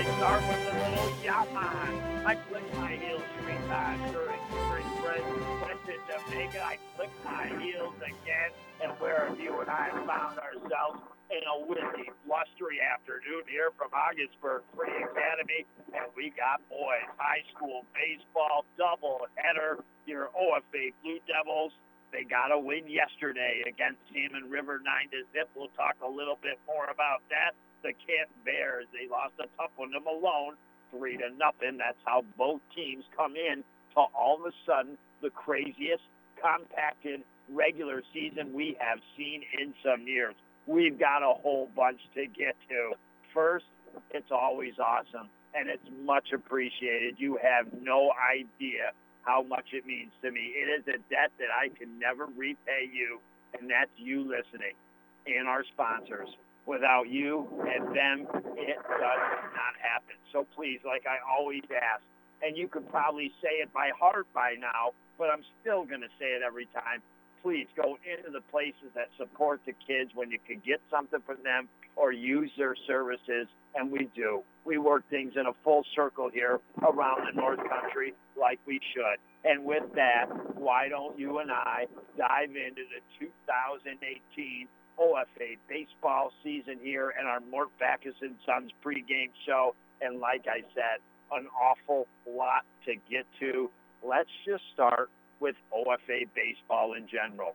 I start with a little yaman. I click my heels three times during spring break. Went to Jamaica. I clicked my heels again. And where have you and I found ourselves? In a windy, blustery afternoon here from Ogdensburg Free Academy. And we got boys high school baseball double header. Your OFA Blue Devils they got a win yesterday against Salmon River 9 to zip. We'll talk a little bit more about that. The Canton Bears, they lost a tough one to Malone, 3 to nothing. That's how both teams come in to all of a sudden the craziest compacted regular season we have seen in some years. We've got a whole bunch to get to. First, it's always awesome and it's much appreciated. You have no idea how much it means to me. It is a debt that I can never repay you, and that's you listening and our sponsors. Without you and them, it does not happen. So please, like I always ask, and you could probably say it by heart by now, but I'm still going to say it every time. Please go into the places that support the kids when you can get something from them or use their services, and we do. We work things in a full circle here around the North Country like we should. And with that, why don't you and I dive into the 2018 Oh, OFA baseball season here and our Mort Backus and Sons pregame show? And like I said, an awful lot to get to. Let's just start with OFA baseball in general.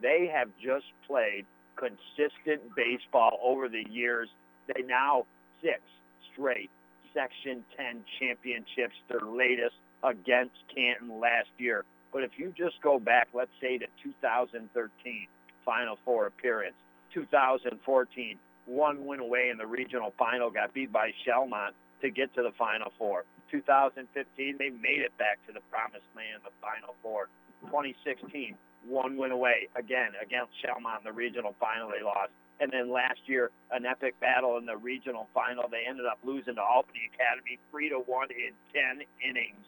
They have just played consistent baseball over the years. They now six straight Section 10 championships, their latest against Canton last year. But if you just go back, let's say to 2013 Final Four appearance, 2014 one win away in the regional final, got beat by Shelmont to get to the Final Four. 2015 they made it back to the promised land, the Final Four. 2016 one win away again against Shelmont the regional final they lost. And then last year, an epic battle in the regional final. They ended up losing to Albany Academy three to one in ten innings.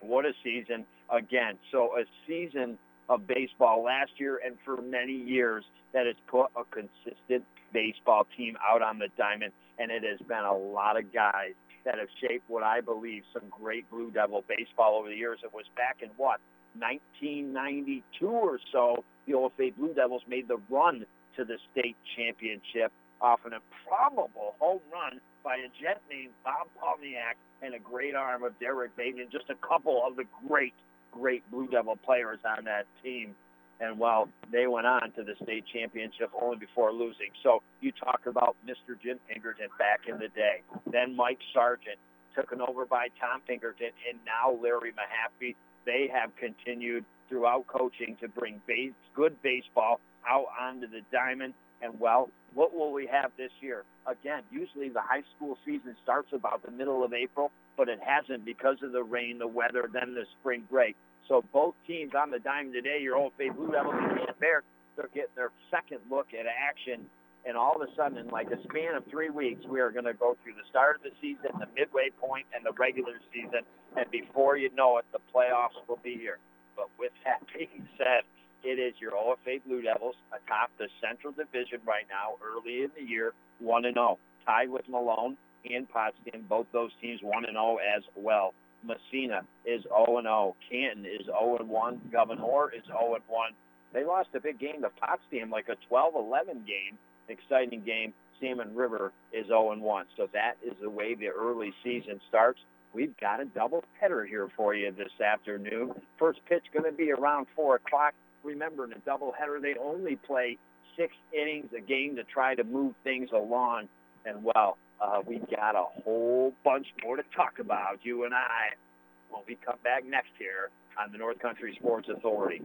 What a season again. So a season of baseball last year and for many years that has put a consistent baseball team out on the diamond. And it has been a lot of guys that have shaped what I believe some great Blue Devil baseball over the years. It was back in what, 1992 or so, the OFA Blue Devils made the run to the state championship off an improbable home run by a jet named Bob Palniak and a great arm of Derek Bateman, just a couple of the great, great Blue Devil players on that team. And well, they went on to the state championship only before losing. So you talk about Mr. Jim Pinkerton back in the day. Then Mike Sargent, taken over by Tom Pinkerton, and now Larry Mahaffey. They have continued throughout coaching to bring base, good baseball out onto the diamond. And well, what will we have this year? Again, usually the high school season starts about the middle of April, but it hasn't because of the rain, the weather, then the spring break. So both teams on the diamond today, your old Bay Blue Devils and the Bears, they're getting their second look at action. And all of a sudden, in like a span of three weeks, we are going to go through the start of the season, the midway point, and the regular season. And before you know it, the playoffs will be here. But with that being said, it is your OFA Blue Devils atop the Central Division right now, early in the year, 1 and 0, tied with Malone and Potsdam. Both those teams 1 and 0 as well. Massena is 0 and 0. Canton is 0 and 1. Gouverneur is 0 and 1. They lost a big game to Potsdam, like a 12-11 game, exciting game. Salmon River is 0 and 1. So that is the way the early season starts. We've got a double header here for you this afternoon. First pitch going to be around 4 o'clock remember in a doubleheader, they only play six innings a game to try to move things along. And well, uh, we got a whole bunch more to talk about, you and I, when we come back next year on the North Country Sports Authority.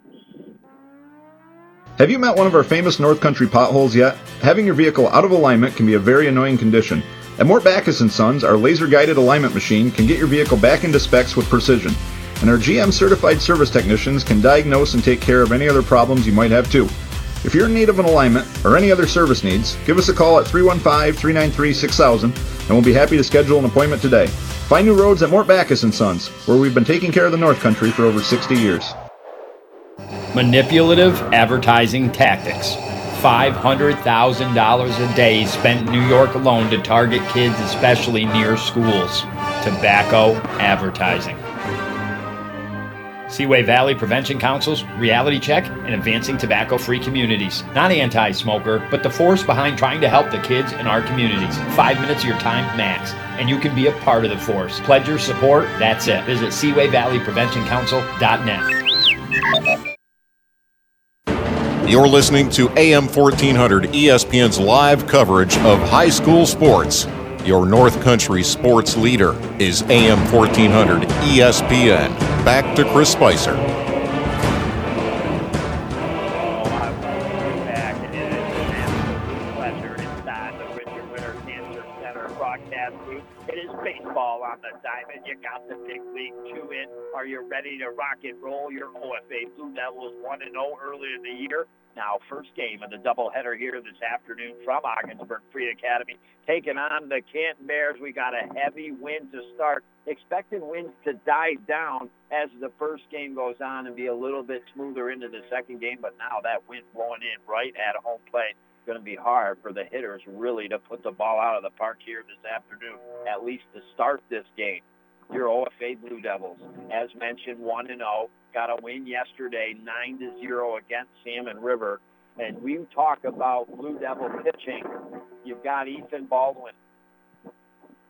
Have you met one of our famous North Country potholes yet? Having your vehicle out of alignment can be a very annoying condition. At Mort Backus & Sons, our laser-guided alignment machine can get your vehicle back into specs with precision and our GM certified service technicians can diagnose and take care of any other problems you might have too. If you're in need of an alignment or any other service needs, give us a call at 315 393 6000 and we'll be happy to schedule an appointment today. Find new roads at Mort Backus & Sons, where we've been taking care of the North Country for over 60 years. Manipulative advertising tactics $500,000 a day spent in New York alone to target kids, especially near schools. Tobacco advertising. Seaway Valley Prevention Council's Reality Check and Advancing Tobacco Free Communities. Not anti smoker, but the force behind trying to help the kids in our communities. Five minutes of your time max, and you can be a part of the force. Pledge your support, that's it. Visit SeawayValleyPreventionCouncil.net. You're listening to AM 1400 ESPN's live coverage of high school sports. Your North Country sports leader is AM 1400 ESPN. Back to Chris Spicer. Are you ready to rock and roll? Your OFA Blue Devils 1 0 earlier in the year. Now, first game of the doubleheader here this afternoon from Ogdensburg Free Academy, taking on the Canton Bears. We got a heavy wind to start. Expecting winds to die down as the first game goes on and be a little bit smoother into the second game, but now that wind blowing in right at home plate going to be hard for the hitters really to put the ball out of the park here this afternoon, at least to start this game. Your OFA Blue Devils, as mentioned, 1 and 0, got a win yesterday, 9 to 0 against Salmon River. And we talk about Blue Devil pitching. You've got Ethan Baldwin,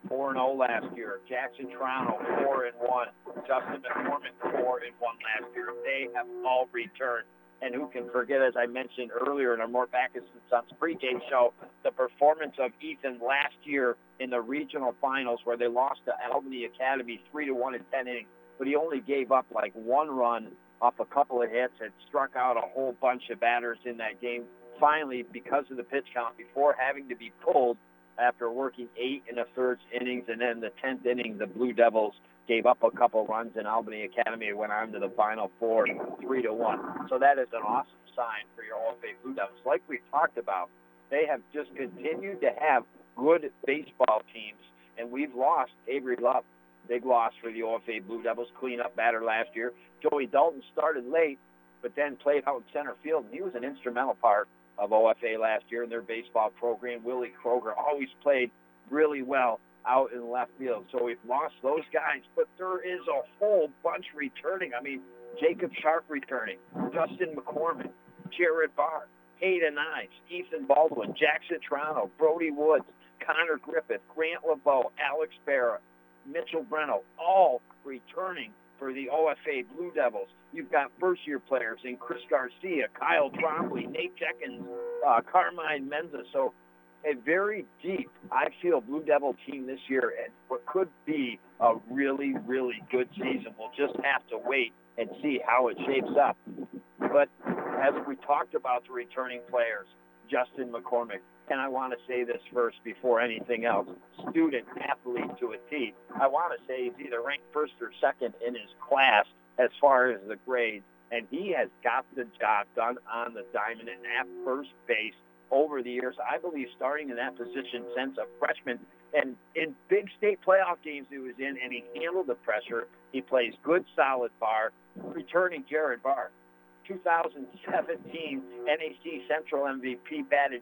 4 0 last year. Jackson Triano, 4 and 1. Justin McCormick, 4 and 1 last year. They have all returned. And who can forget, as I mentioned earlier in our Mort Backus and Sons pregame show, the performance of Ethan last year in the regional finals where they lost to Albany Academy 3 to 1 in 10 innings. But he only gave up like one run off a couple of hits and struck out a whole bunch of batters in that game. Finally, because of the pitch count, before having to be pulled after working eight and a third innings, and then the tenth inning, the Blue Devils gave up a couple runs in Albany Academy and went on to the final four, three to one. So that is an awesome sign for your OFA Blue Devils. Like we talked about, they have just continued to have good baseball teams, and we've lost Avery Love. Big loss for the OFA Blue Devils, cleanup batter last year. Joey Dalton started late, but then played out in center field. And He was an instrumental part of OFA last year in their baseball program. Willie Kroger always played really well out in left field. So we've lost those guys, but there is a whole bunch returning. I mean, Jacob Sharp returning, Justin McCormick, Jared Barr, Hayden Ives, Ethan Baldwin, Jackson Triano, Brody Woods, Connor Griffith, Grant LeBeau, Alex Barra, Mitchell Breno, all returning for the OFA Blue Devils. You've got first-year players in Chris Garcia, Kyle Trombley, Nate Jenkins, uh, Carmine Menza. So a very deep, I feel, Blue Devil team this year, and what could be a really, really good season. We'll just have to wait and see how it shapes up. But as we talked about the returning players, Justin McCormick, and I want to say this first before anything else, student athlete to a T. I want to say he's either ranked first or second in his class as far as the grades, and he has got the job done on the diamond and at first base over the years. I believe starting in that position since a freshman, and in big state playoff games he was in, and he handled the pressure. He plays good, solid bar. Returning Jared Barr, 2017 NAC Central MVP, batted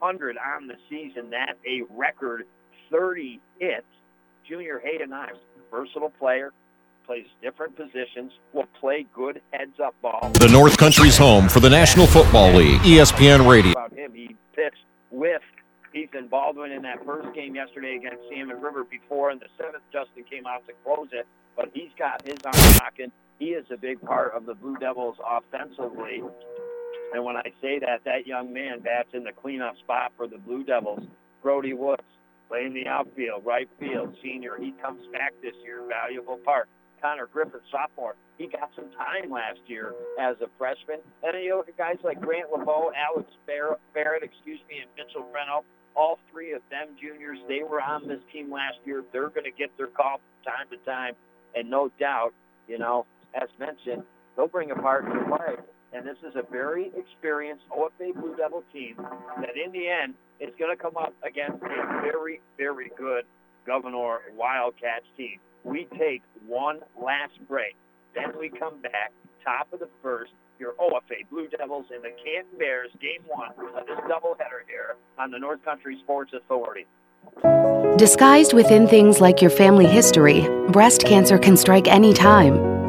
600 on the season. That a record 30 hits. Junior Hayden Ives, versatile player, plays different positions, will play good heads-up ball. The North Country's home for the National Football League, ESPN Radio. About him, he pitched with Ethan Baldwin in that first game yesterday against Salmon River before, in the seventh, Justin came out to close it, but he's got his arm rocking. He is a big part of the Blue Devils offensively. And when I say that, that young man bats in the cleanup spot for the Blue Devils. Brody Woods playing the outfield, right field, senior. He comes back this year, valuable part. Connor Griffith, sophomore, he got some time last year as a freshman. And then you look at guys like Grant LeBeau, Alex Barrett, excuse me, and Mitchell Breno. All three of them juniors, they were on this team last year. They're going to get their call from time to time. And no doubt, you know, as mentioned, they'll bring a part to play. And this is a very experienced OFA Blue Devil team that in the end is going to come up against a very, very good Gouverneur Wildcats team. We take one last break. Then we come back, top of the first. your OFA Blue Devils and the Canton Bears game one of this doubleheader here on the North Country Sports Authority. Disguised within things like your family history, breast cancer can strike any time.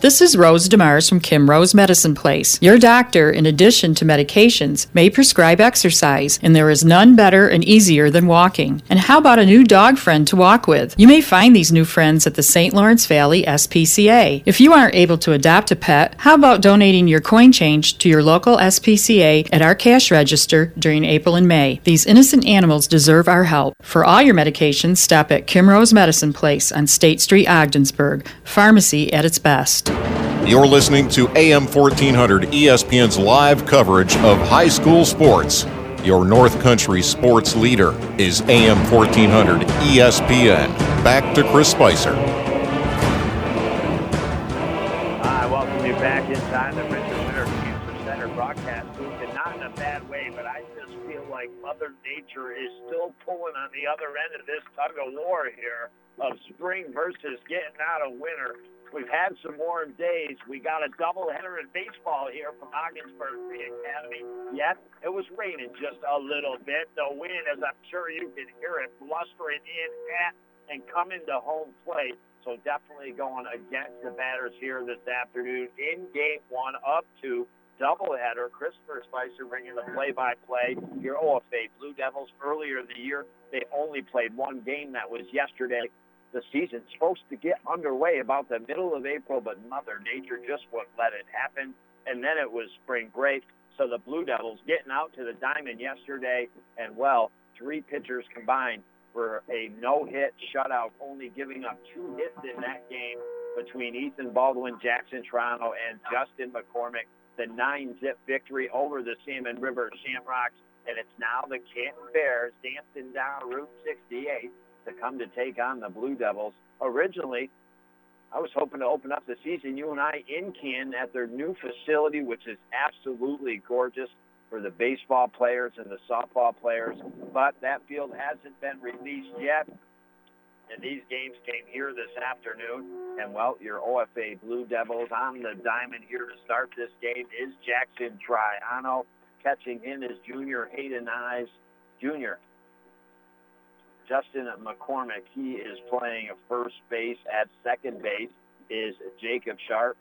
This is Rose DeMars from Kim Rose Medicine Place. Your doctor, in addition to medications, may prescribe exercise, and there is none better and easier than walking. And how about a new dog friend to walk with? You may find these new friends at the St. Lawrence Valley SPCA. If you aren't able to adopt a pet, how about donating your coin change to your local SPCA at our cash register during April and May? These innocent animals deserve our help. For all your medications, stop at Kim Rose Medicine Place on State Street, Ogdensburg. Pharmacy at its best. You're listening to AM 1400 ESPN's live coverage of high school sports. Your North Country sports leader is AM 1400 ESPN. Back to Chris Spicer. I welcome you back inside the Richard Winter Cancer Center broadcast booth, and not in a bad way, but I just feel like Mother Nature is still pulling on the other end of this tug of war here of spring versus getting out of winter. We've had some warm days. We got a doubleheader in baseball here from Ogdensburg Free Academy. Yet it was raining just a little bit. The wind, as I'm sure you can hear it, blustering in at and coming to home plate. So definitely going against the batters here this afternoon in game one up to doubleheader. Christopher Spicer bringing the play-by-play. Your OFA Blue Devils earlier in the year, they only played one game. That was yesterday the season's supposed to get underway about the middle of April, but Mother Nature just wouldn't let it happen. And then it was spring break. So the Blue Devils getting out to the diamond yesterday, and well, three pitchers combined for a no-hit shutout, only giving up two hits in that game between Ethan Baldwin, Jackson Triano, and Justin McCormick. The nine-zip victory over the Salmon River Shamrocks, and it's now the Canton Bears dancing down Route 68 to come to take on the Blue Devils. Originally, I was hoping to open up the season, you and I, in Canton at their new facility, which is absolutely gorgeous for the baseball players and the softball players. But that field hasn't been released yet. And these games came here this afternoon. And, well, your OFA Blue Devils on the diamond here to start this game is Jackson Triano. Catching in is junior Hayden Ives. Junior Justin McCormick. He is playing a first base. At second base is Jacob Sharp.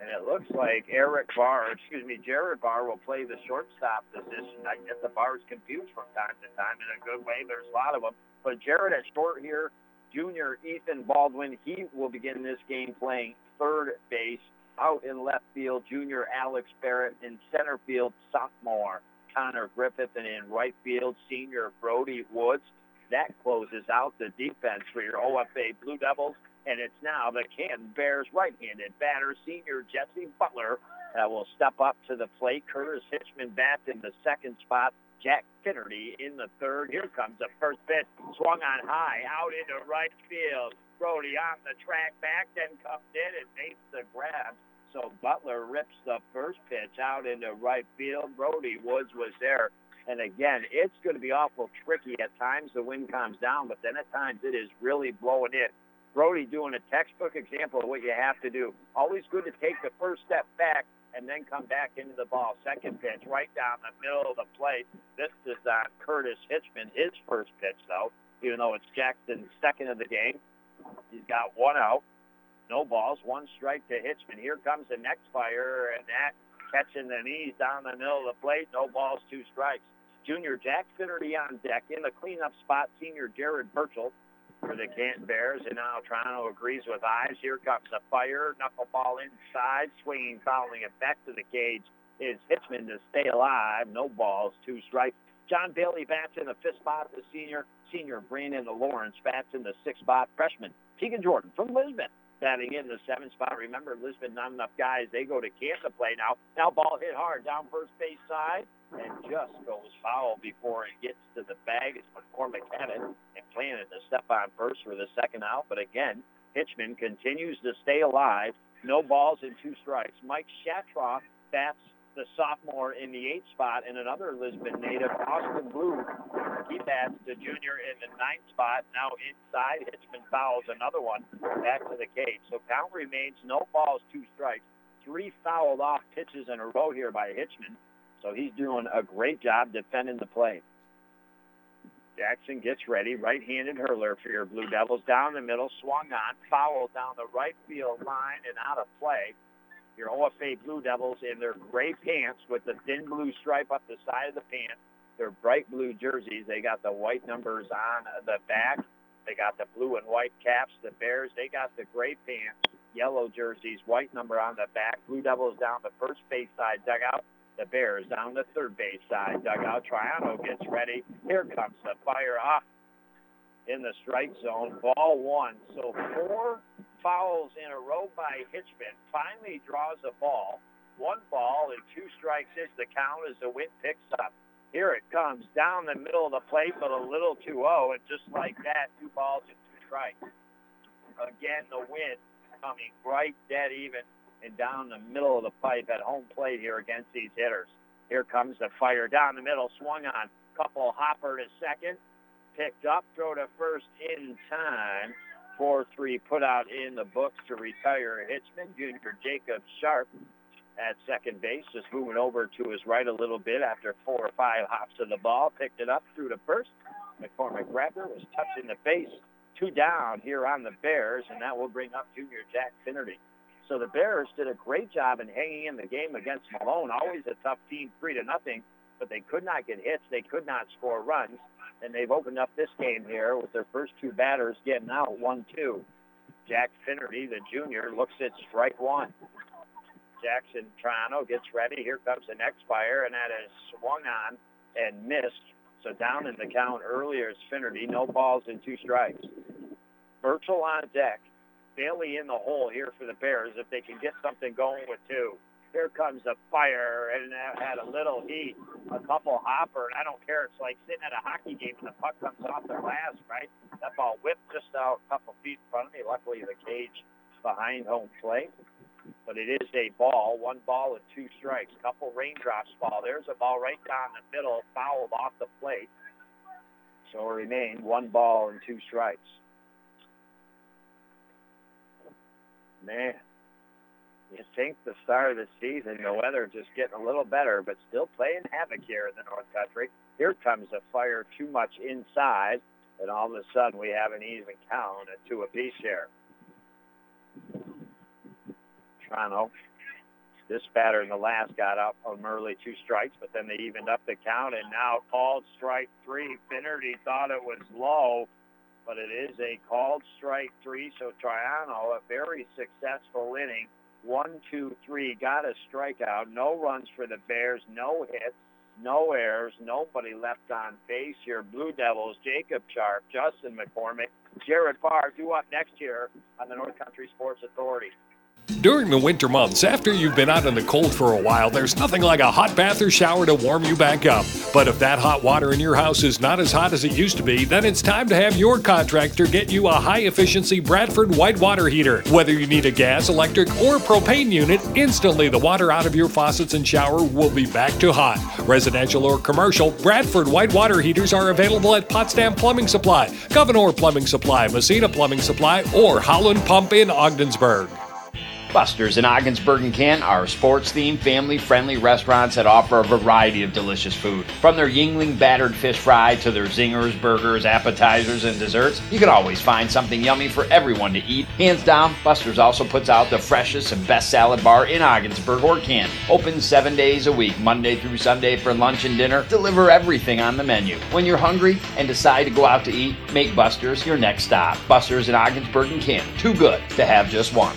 And it looks like Eric Barr, excuse me, Jared Barr will play the shortstop position. I get the Barrs confused from time to time in a good way. There's a lot of them. But Jared at short here, junior Ethan Baldwin, he will begin this game playing third base. Out in left field, junior Alex Barrett. In center field, sophomore Connor Griffith, and in right field, senior Brody Woods. That closes out the defense for your OFA Blue Devils, and it's now the Canton Bears right-handed batter, senior Jesse Butler, that will step up to the plate. Curtis Hitchman bats in the second spot. Jack Finnerty in the third. Here comes the first pitch, swung on high, out into right field. Brody on the track back, then comes in and makes the grab so Butler rips the first pitch out into right field. Brody Woods was there. And again, it's going to be awful tricky at times. The wind comes down, but then at times it is really blowing in. Brody doing a textbook example of what you have to do. Always good to take the first step back and then come back into the ball. Second pitch right down the middle of the plate. This is on Curtis Hitchman, his first pitch, though, even though it's Jackson's second of the game. He's got one out. No balls, one strike to Hitchman. Here comes the next fire, and that catching the knees down the middle of the plate. No balls, two strikes. Junior Jack Finnerty on deck. In the cleanup spot, senior Jared Birchall for the Canton Bears. And now Triano agrees with Ives. Here comes the fire. Knuckleball inside. Swinging, fouling it back to the cage is Hitchman to stay alive. No balls, two strikes. John Bailey bats in the fifth spot. The senior, senior Brandon Lawrence bats in the sixth spot. Freshman Keegan Jordan from Lisbon batting in the seventh spot. Remember, Lisbon, not enough guys. They go to Canton to play now. Now ball hit hard down first base side. and just goes foul before it gets to the bag. It's McCormick had it and planted the step on first for the second out. But again, Hitchman continues to stay alive. No balls and two strikes. Mike Shatraw bats the sophomore in the eighth spot, and another Lisbon native, Austin Blue. He bats the junior in the ninth spot. Now inside, Hitchman fouls another one back to the cage. So count remains no balls, two strikes. Three fouled off pitches in a row here by Hitchman. So he's doing a great job defending the plate. Jackson gets ready. Right-handed hurler for your Blue Devils. Down the middle, swung on, foul down the right field line and out of play your OFA Blue Devils in their gray pants with the thin blue stripe up the side of the pants. Their bright blue jerseys. They got the white numbers on the back. They got the blue and white caps. The Bears, they got the gray pants, yellow jerseys, white number on the back. Blue Devils down the first base side dugout. The Bears down the third base side dugout. Triano gets ready. Here comes the fire off in the strike zone. Ball one. So four fouls in a row by Hitchman. Finally draws a ball. One ball and two strikes is the count as the wind picks up. Here it comes down the middle of the plate, but a little too low. And just like that, two balls and two strikes. Again, the wind coming right dead even and down the middle of the pipe at home plate here against these hitters. Here comes the fire down the middle, swung on. Couple hopper to second, picked up, throw to first in time. 4-3 put out in the books to retire Hitchman. Junior Jacob Sharp at second base, just moving over to his right a little bit after four or five hops of the ball. Picked it up through to first. McCormick Rapper was touching the base. Two down here on the Bears, and that will bring up junior Jack Finnerty. So the Bears did a great job in hanging in the game against Malone. Always a tough team, three to nothing, but they could not get hits. They could not score runs and they've opened up this game here with their first two batters getting out, one-two. Jack Finnerty, the junior, looks at strike one. Jackson Triano gets ready. Here comes the next fire, and that is swung on and missed. So down in the count earlier is Finnerty. No balls and two strikes. Birchall on deck. Bailey in the hole here for the Bears if they can get something going with two. Here comes a fire, and that had a little heat, a couple hopper, and I don't care. It's like sitting at a hockey game and the puck comes off the glass, right? That ball whipped just out a couple feet in front of me. Luckily, the cage behind home plate. But it is a ball, one ball and two strikes. Couple raindrops fall. There's a ball right down the middle, fouled off the plate. So it remained one ball and two strikes. Man, you think the start of the season, the weather just getting a little better, but still playing havoc here in the North Country. Here comes a fire too much inside, and all of a sudden we have an even count at two apiece here. Triano. This batter in the last got up on early two strikes, but then they evened up the count, and now called strike three. Finnerty thought it was low, but it is a called strike three. So Triano, a very successful inning one, two, three, got a strikeout. No runs for the Bears, no hits, no errors, nobody left on base. Your Blue Devils, Jacob Sharp, Justin McCormick, Jared Barr, due up next year on the North Country Sports Authority. During the winter months, after you've been out in the cold for a while, there's nothing like a hot bath or shower to warm you back up. But if that hot water in your house is not as hot as it used to be, then it's time to have your contractor get you a high efficiency Bradford white water heater. Whether you need a gas, electric, or propane unit, instantly the water out of your faucets and shower will be back to hot. Residential or commercial, Bradford white water heaters are available at Potsdam Plumbing Supply, Gouverneur Plumbing Supply, Massena Plumbing Supply, or Holland Pump in Ogdensburg. Buster's in Ogdensburg and Canton are sports-themed, family-friendly restaurants that offer a variety of delicious food. From their Yuengling battered fish fry to their zingers, burgers, appetizers, and desserts, you can always find something yummy for everyone to eat. Hands down, Buster's also puts out the freshest and best salad bar in Ogdensburg or Canton. Open seven days a week, Monday through Sunday for lunch and dinner. Deliver everything on the menu. When you're hungry and decide to go out to eat, make Buster's your next stop. Buster's in Ogdensburg and Canton. Too good to have just one.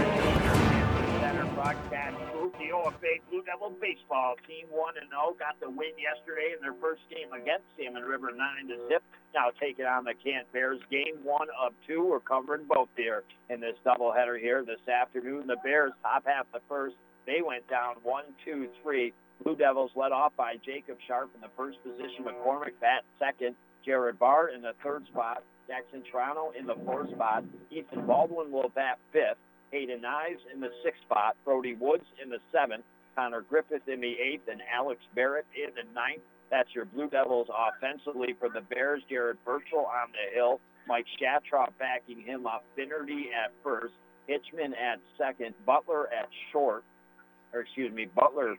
Baseball team 1 and 0 got the win yesterday in their first game against Salmon River 9 to zip. Now taking on the Canton Bears. Game one of two. We're covering both here in this doubleheader here this afternoon. The Bears top half the first. They went down one, two, three. Blue Devils led off by Jacob Sharp in the first position. McCormick bat second. Jared Barr in the third spot. Jackson Triano in the fourth spot. Ethan Baldwin will bat fifth. Hayden Ives in the sixth spot. Brody Woods in the seventh. Connor Griffith in the eighth. And Alex Barrett in the ninth. That's your Blue Devils offensively for the Bears. Jared Birchall on the hill. Mike Shatraw backing him up. Finnerty at first. Hitchman at second. Butler at short. Or excuse me, Butler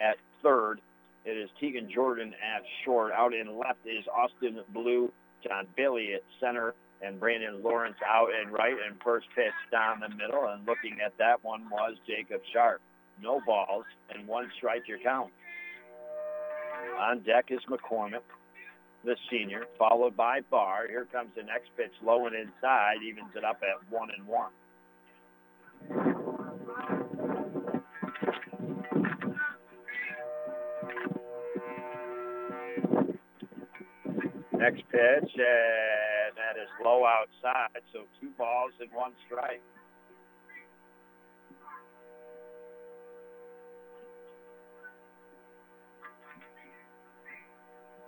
at third. It is Tegan Jordan at short. Out in left is Austin Blue. John Bailey at center and Brandon Lawrence out and right and first pitch down the middle. And looking at that one was Jacob Sharp. No balls and one strike your count. On deck is McCormick, the senior, followed by Barr. Here comes the next pitch low and inside, evens it up at one and one. Next pitch, and that is low outside, so two balls and one strike.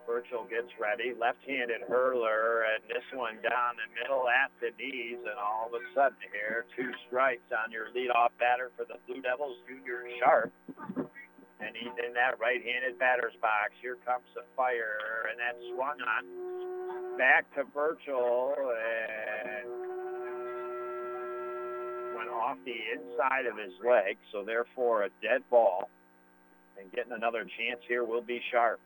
Birchall gets ready, left-handed hurler, and this one down the middle at the knees, and all of a sudden here, two strikes on your leadoff batter for the Blue Devils, Junior Sharp, and he's in that right-handed batter's box. Here comes the fire, and that swung on back to Birchall, and went off the inside of his leg, so therefore a dead ball. And getting another chance here will be Sharp.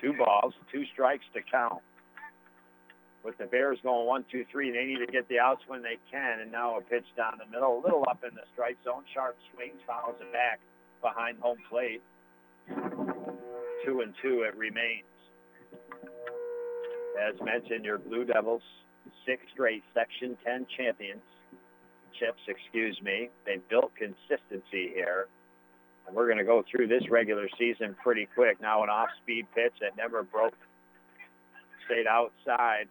Two balls, two strikes to count. With the Bears going one, two, three, they need to get the outs when they can. And now a pitch down the middle, a little up in the strike zone. Sharp swings, fouls it back behind home plate. Two and two, it remains. As mentioned, your Blue Devils, six straight Section 10 champions, chips, excuse me. They built consistency here. And we're going to go through this regular season pretty quick. Now an off-speed pitch that never broke, stayed outside.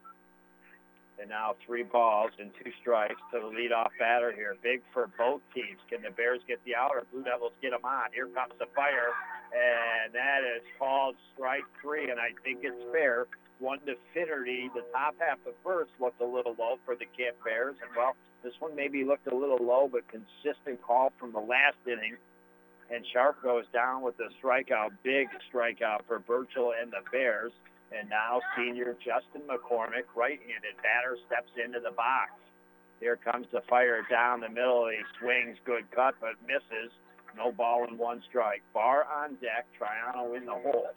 And now three balls and two strikes to the leadoff batter here. Big for both teams. Can the Bears get the out or Blue Devils get them on? Here comes the fire, and that is called strike three. And I think it's fair. One to Finnerty. The top half of first looked a little low for the Canton Bears, and well, this one maybe looked a little low, but consistent call from the last inning and Sharp goes down with a strikeout, big strikeout for Birchall and the Bears. And now senior Justin McCormick, right-handed batter, steps into the box. Here comes the fire down the middle. He swings, good cut, but misses. No ball and one strike. Bar on deck, Triano in the hole.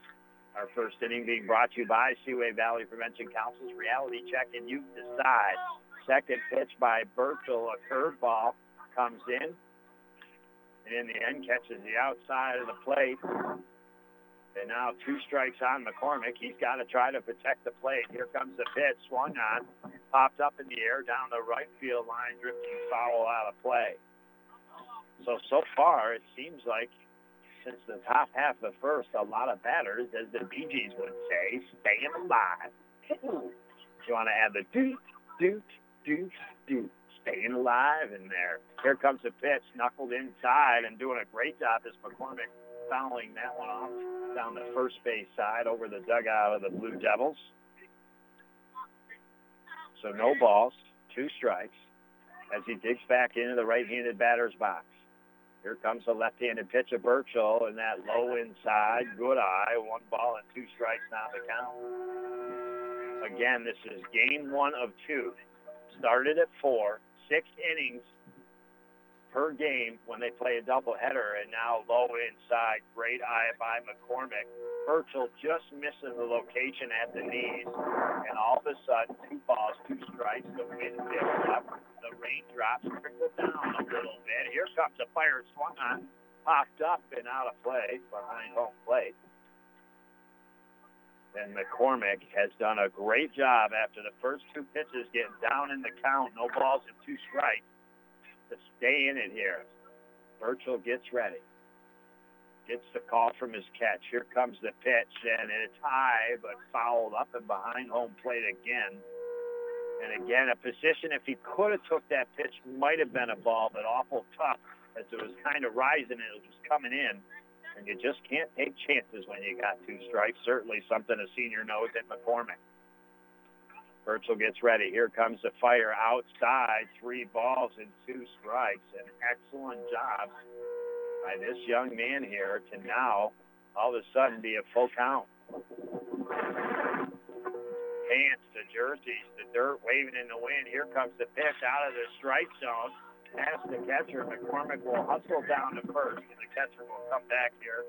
Our first inning being brought to you by Seaway Valley Prevention Council's Reality Check and You Decide. Second pitch by Birchall, a curveball comes in, and in the end catches the outside of the plate. And now two strikes on McCormick. He's got to try to protect the plate. Here comes the pitch, swung on, popped up in the air down the right field line, drifting foul out of play. So, so far, it seems like since the top half of the first, a lot of batters, as the Bee Gees would say, staying alive. Do you want to add the doot, doot, doot, doot staying alive in there. Here comes the pitch, knuckled inside and doing a great job as McCormick fouling that one off down the first base side over the dugout of the Blue Devils. So no balls, two strikes as he digs back into the right-handed batter's box. Here comes the left-handed pitch of Birchall, and that low inside, good eye, one ball and two strikes now to count. Again, this is game one of two. Started at four, six innings per game when they play a doubleheader, and now low inside, great eye by McCormick. Birchall just missing the location at the knees, and all of a sudden, two balls, two strikes, the wind picks up, the raindrops trickle down a little bit. Here comes a fire swung on, popped up and out of play behind home plate. And McCormick has done a great job after the first two pitches getting down in the count, no balls and two strikes. to stay in it here. Birchall gets ready. Gets the call from his catch. Here comes the pitch, and it's high, but fouled up and behind home plate again. And again, a position, if he could have took that pitch, might have been a ball, but awful tough as it was kind of rising and it was coming in. And you just can't take chances when you got two strikes. Certainly something a senior knows at McCormick. Birchall gets ready. Here comes the fire outside. Three balls and two strikes. An excellent job by this young man here to now all of a sudden be a full count. Pants, the jerseys, the dirt waving in the wind. Here comes the pitch out of the strike zone. Past the catcher. McCormick will hustle down to first, and the catcher will come back here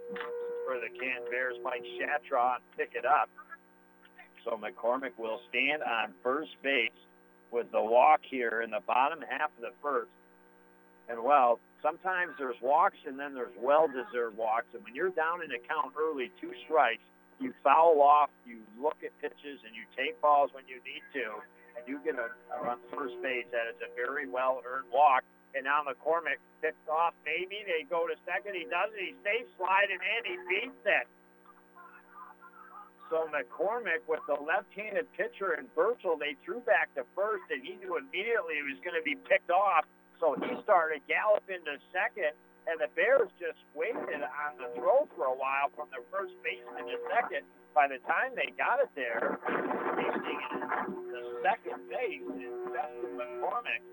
for the Canton Bears. Mike Shatraw and pick it up. So McCormick will stand on first base with the walk here in the bottom half of the first. And well, sometimes there's walks and then there's well-deserved walks. And when you're down in a count early, two strikes, you foul off, you look at pitches, and you take balls when you need to, and you get a, run first base. That is a very well-earned walk. And now McCormick picks off. Maybe they go to second. He does it. He stays sliding in. He beats it. So McCormick with the left-handed pitcher and Birchall, they threw back to first, and he knew immediately he was going to be picked off. So he started galloping to second, and the Bears just waited on the throw for a while from the first baseman to second. By the time they got it there, the second base is Justin McCormick.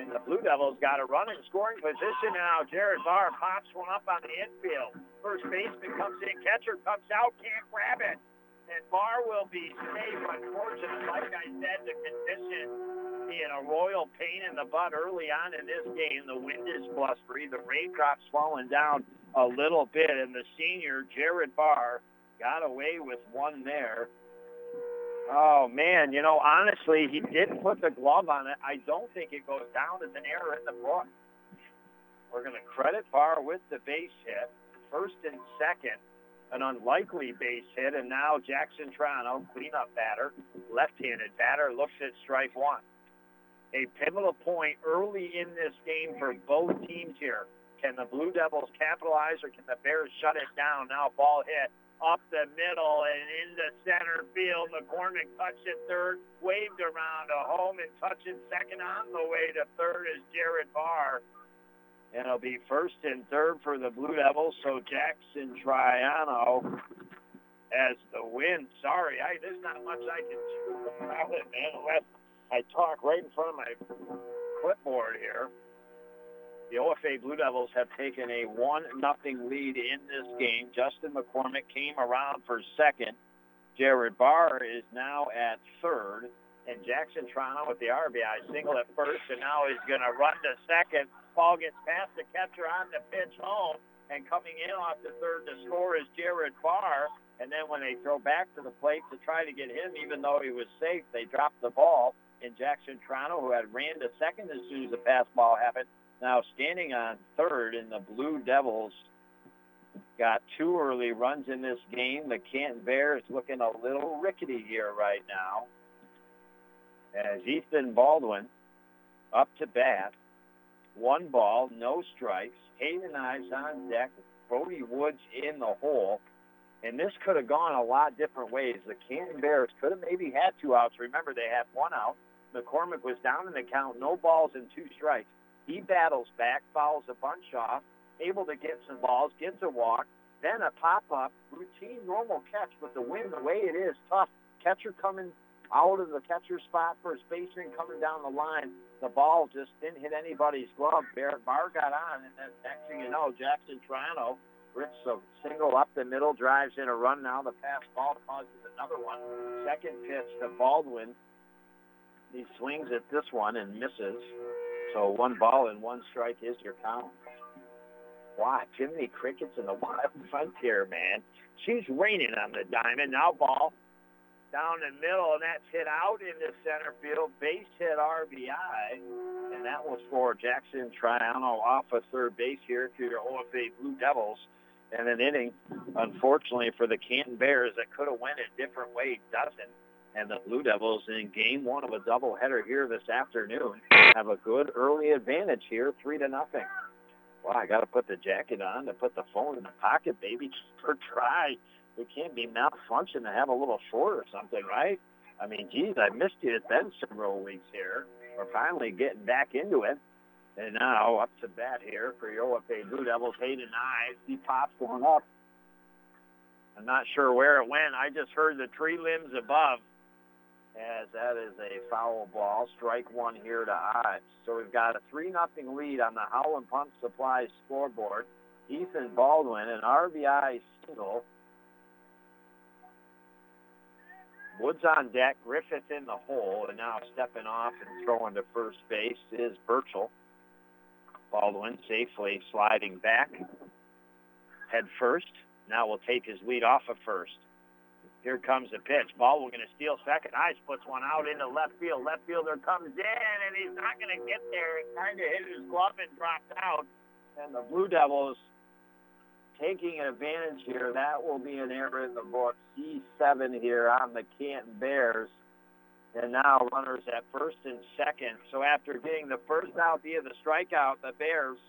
And the Blue Devils got a run in scoring position now. Jared Barr pops one up on the infield. First baseman comes in, catcher comes out, can't grab it and Barr will be safe. Unfortunately, like I said, the condition being a royal pain in the butt early on in this game. The wind is blustery. The raindrops falling down a little bit, and the senior Jared Barr got away with one there. Oh man, you know, honestly, he didn't put the glove on it. I don't think it goes down as an error in the book. We're going to credit Barr with the base hit, first and second an unlikely base hit, and now Jackson Triano, cleanup batter, left-handed batter, looks at strike one. A pivotal point early in this game for both teams here. Can the Blue Devils capitalize or can the Bears shut it down? Now ball hit up the middle and into center field. McCormick touched it third, waved around a home and touching second on the way to third is Jared Barr. And it'll be first and third for the Blue Devils. So Jackson Triano as the win. Sorry, I, there's not much I can do about it, man, unless I talk right in front of my clipboard here. The OFA Blue Devils have taken a one nothing lead in this game. Justin McCormick came around for second. Jared Barr is now at third. And Jackson Triano with the RBI single at first, and now he's going to run to second Ball gets past the catcher on the pitch home, and coming in off the third to score is Jared Barr. And then when they throw back to the plate to try to get him, even though he was safe, they dropped the ball. And Jackson Triano, who had ran to second as soon as the fastball happened, now standing on third, and the Blue Devils got two early runs in this game. The Canton Bears looking a little rickety here right now. As Ethan Baldwin up to bat one ball, no strikes. Hayden Ives on deck. Brody Woods in the hole. And this could have gone a lot different ways. The Canton Bears could have maybe had two outs. Remember, they had one out. McCormick was down in the count, no balls and two strikes. He battles back, fouls a bunch off, able to get some balls, gets a walk, then a pop-up, routine, normal catch. But the wind, the way it is, tough. Catcher coming out of the catcher spot, first baseman coming down the line. The ball just didn't hit anybody's glove. Barrett Barr got on, and then next thing you know, Jackson Triano rips a single up the middle, drives in a run. Now the pass ball causes another one. Second pitch to Baldwin. He swings at this one and misses. So one ball and one strike is your count. Wow, Jiminy Crickets in the wild frontier, man. She's raining on the diamond. Now ball down the middle, and that's hit out into center field. Base hit RBI, and that was for Jackson Triano off of third base here to your OFA Blue Devils. And an inning, unfortunately, for the Canton Bears that could have went a different way doesn't. And the Blue Devils in game one of a doubleheader here this afternoon have a good early advantage here, three to nothing. Well, I got to put the jacket on to put the phone in the pocket, baby. Just for try. It can't be malfunction to have a little short or something, right? I mean, geez, I missed you. It's been several weeks here. We're finally getting back into it. And now up to bat here for OFA Blue Devils, Hayden Ives. He pops one up. I'm not sure where it went. I just heard the tree limbs above as that is a foul ball. Strike one here to Ives. So we've got a 3 nothing lead on the Howland Pump Supply scoreboard. Ethan Baldwin, an RBI single. Woods on deck, Griffith in the hole, and now stepping off and throwing to first base is Birchall. Baldwin safely sliding back, head first. Now we'll take his lead off of first. Here comes the pitch. Baldwin going to steal second. Ives puts one out into left field. Left fielder comes in, and he's not going to get there. It kind of hit his glove and dropped out. And the Blue Devils taking advantage here. That will be an error in the book. E7 here on the Canton Bears. And now runners at first and second. So after getting the first out via the strikeout, the Bears –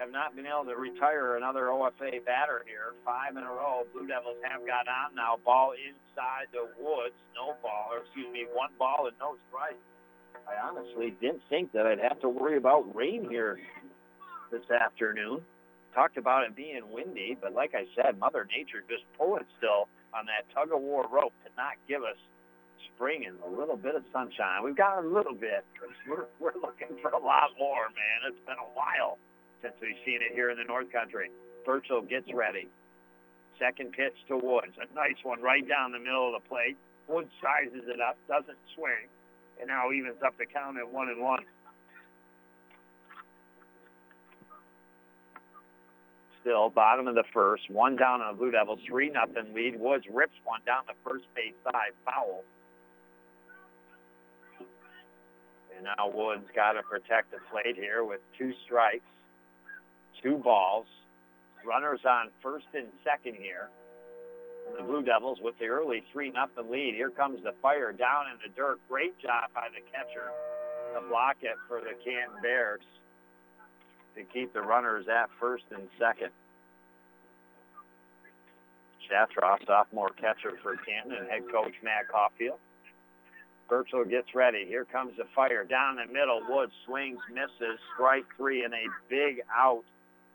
have not been able to retire another OFA batter here. Five in a row. Blue Devils have got on now. Ball inside the woods. No ball, or excuse me, one ball and no strike. I honestly didn't think that I'd have to worry about rain here this afternoon. Talked about it being windy, but like I said, Mother Nature just pulling still on that tug of war rope to not give us spring and a little bit of sunshine. We've got a little bit. We're, we're looking for a lot more, man. It's been a while since we've seen it here in the North Country. Birchall gets ready. Second pitch to Woods. A nice one right down the middle of the plate. Woods sizes it up, doesn't swing, and now evens up the count at one and one. Still, bottom of the first, one down on the Blue Devils, three nothing lead. Woods rips one down the first base side, foul. And now Woods got to protect the plate here with two strikes two balls. Runners on first and second here. The Blue Devils with the early 3 nothing lead. Here comes the fire down in the dirt. Great job by the catcher to block it for the Canton Bears to keep the runners at first and second. Shatraw, sophomore catcher for Canton, and head coach Matt Caulfield. Birchall gets ready. Here comes the fire down the middle. Woods swings, misses, strike three, and a big out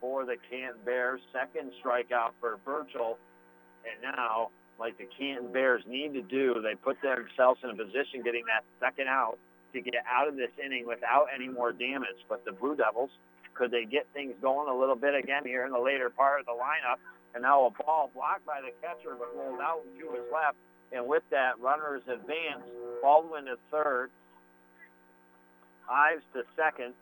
for the Canton Bears. Second strikeout for Birchall. And now, like the Canton Bears need to do, they put themselves in a position getting that second out to get out of this inning without any more damage. But the Blue Devils, could they get things going a little bit again here in the later part of the lineup? And now a ball blocked by the catcher but rolled out to his left. And with that, runners advance. Baldwin to third. Ives to second.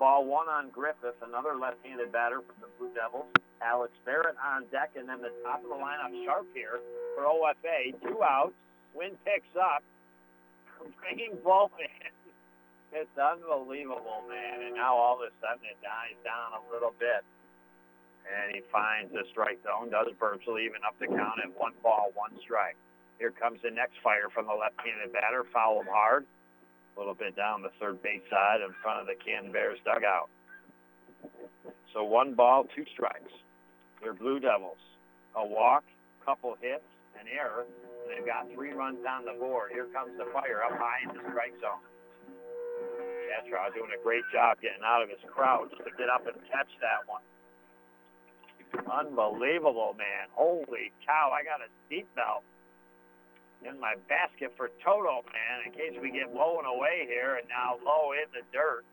Ball one on Griffith, another left-handed batter from the Blue Devils. Alex Barrett on deck, and then the top of the lineup sharp here for OFA. Two outs. Wind picks up. Bringing both in. It's unbelievable, man. And now all of a sudden it dies down a little bit. And he finds the strike zone, does virtually even up the count at one ball, one strike. Here comes the next fire from the left-handed batter, fouled hard a little bit down the third base side in front of the Canton Bears dugout. So one ball, two strikes. They're Blue Devils. A walk, couple hits, an error, and they've got three runs on the board. Here comes the fire up high in the strike zone. Shatraw doing a great job getting out of his crouch to get up and catch that one. Unbelievable, man. Holy cow, I got a seatbelt in my basket for Toto, man, in case we get blown away here. And now low in the dirt.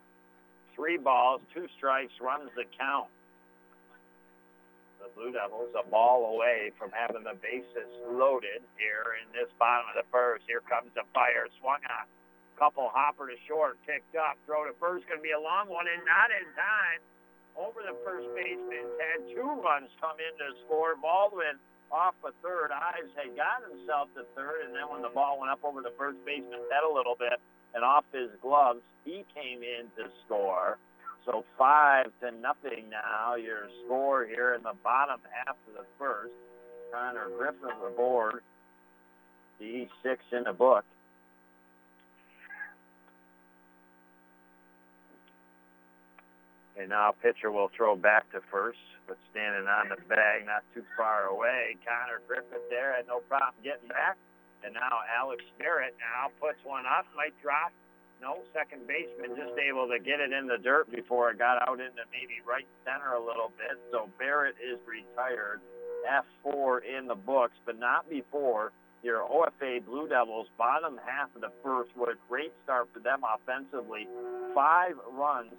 Three balls, two strikes, runs the count. The Blue Devils a ball away from having the bases loaded here in this bottom of the first. Here comes the fire. Swung on. Couple hopper to short, picked up. Throw to first, going to be a long one, and not in time. Over the first baseman. Had two runs come in to score. Baldwin off a third. Ives had got himself to third, and then when the ball went up over the first baseman's head a little bit and off his gloves, he came in to score. So five to nothing now. Your score here in the bottom half of the first. Connor Griffith aboard E6 in the book. And now pitcher will throw back to first, but standing on the bag, not too far away. Connor Griffith there had no problem getting back. And now Alex Barrett now puts one up, might drop. No, second baseman just able to get it in the dirt before it got out into maybe right center a little bit. So Barrett is retired. F4 in the books, but not before your OFA Blue Devils bottom half of the first. What a great start for them offensively. Five runs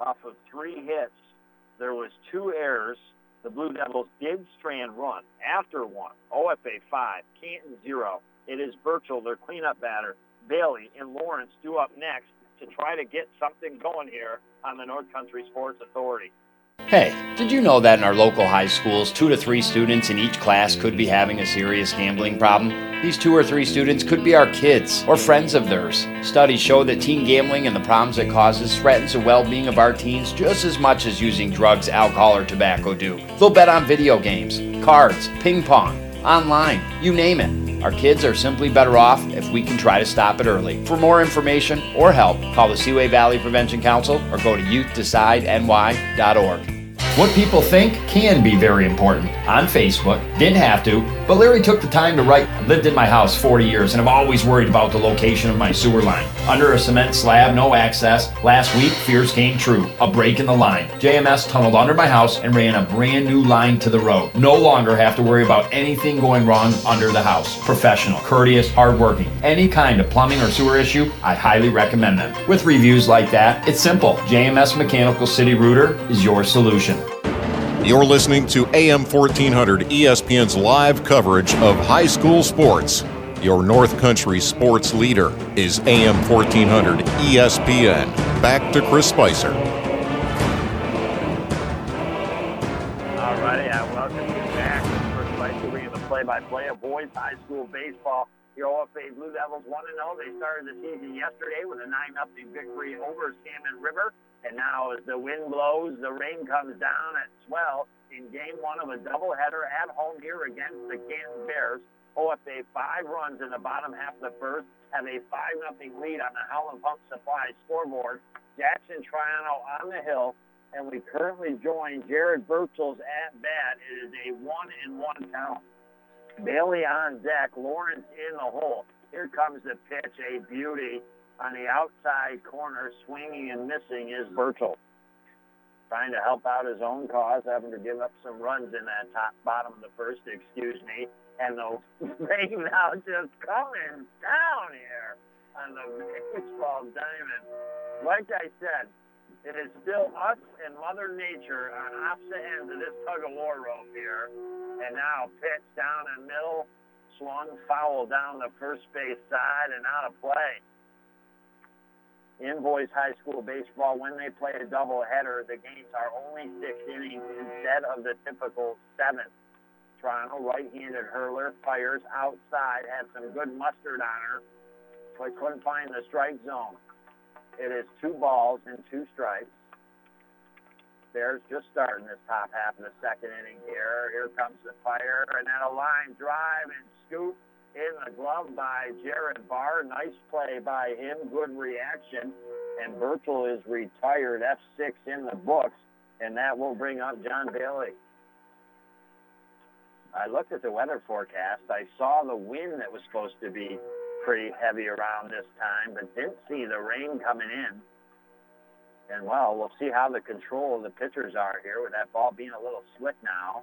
off of three hits. There was two errors. The Blue Devils did strand run after one. OFA five, Canton zero. It is Birchall, their cleanup batter. Bailey and Lawrence due up next to try to get something going here on the North Country Sports Authority. Hey, did you know that in our local high schools, two to three students in each class could be having a serious gambling problem? These two or three students could be our kids or friends of theirs. Studies show that teen gambling and the problems it causes threatens the well being of our teens just as much as using drugs, alcohol, or tobacco do. They'll bet on video games, cards, ping pong, online, you name it. Our kids are simply better off if we can try to stop it early. For more information or help, call the Seaway Valley Prevention Council or go to youthdecideNY.org. What people think can be very important. On Facebook, didn't have to, but Larry took the time to write. I lived in my house 40 years and I've always worried about the location of my sewer line. Under a cement slab, no access. Last week, fears came true. A break in the line. JMS tunneled under my house and ran a brand new line to the road. No longer have to worry about anything going wrong under the house. Professional, courteous, hardworking. Any kind of plumbing or sewer issue, I highly recommend them. With reviews like that, it's simple. JMS Mechanical City Router is your solution. You're listening to AM 1400 ESPN's live coverage of high school sports. Your North Country sports leader is AM 1400 ESPN. Back to Chris Spicer. All righty, I welcome you back. Chris Spicer bringing the play-by-play of boys high school baseball. OFA Blue Devils 1-0. They started the season yesterday with a 9-0 victory over Salmon River. And now as the wind blows, the rain comes down as well in game one of a doubleheader at home here against the Canton Bears. OFA five runs in the bottom half of the first, have a 5 nothing lead on the Howland Pump Supply scoreboard. Jackson Triano on the hill, and we currently join Jared Birchall's at bat. It is a one and one count. Bailey on deck, Lawrence in the hole. Here comes the pitch, a beauty on the outside corner, swinging and missing, is Birchall. Trying to help out his own cause, having to give up some runs in that top bottom of the first, excuse me. And the rain now just coming down here on the baseball diamond. Like I said, it is still us and Mother Nature on opposite ends of this tug of war rope here. And now pitch down the middle, swung foul down the first base side and out of play in boys high school baseball, when they play a doubleheader, the games are only six innings instead of the typical seven. Triano, right-handed hurler, fires outside, had some good mustard on her, but couldn't find the strike zone. It is two balls and two strikes. Bears just starting this top half of the second inning here. Here comes the fire, and then a line drive and scoop in the glove by Jared Barr. Nice play by him. Good reaction. And Birchall is retired F6 in the books, and that will bring up John Bailey. I looked at the weather forecast. I saw the wind that was supposed to be pretty heavy around this time, but didn't see the rain coming in. And well, we'll see how the control of the pitchers are here with that ball being a little slick now.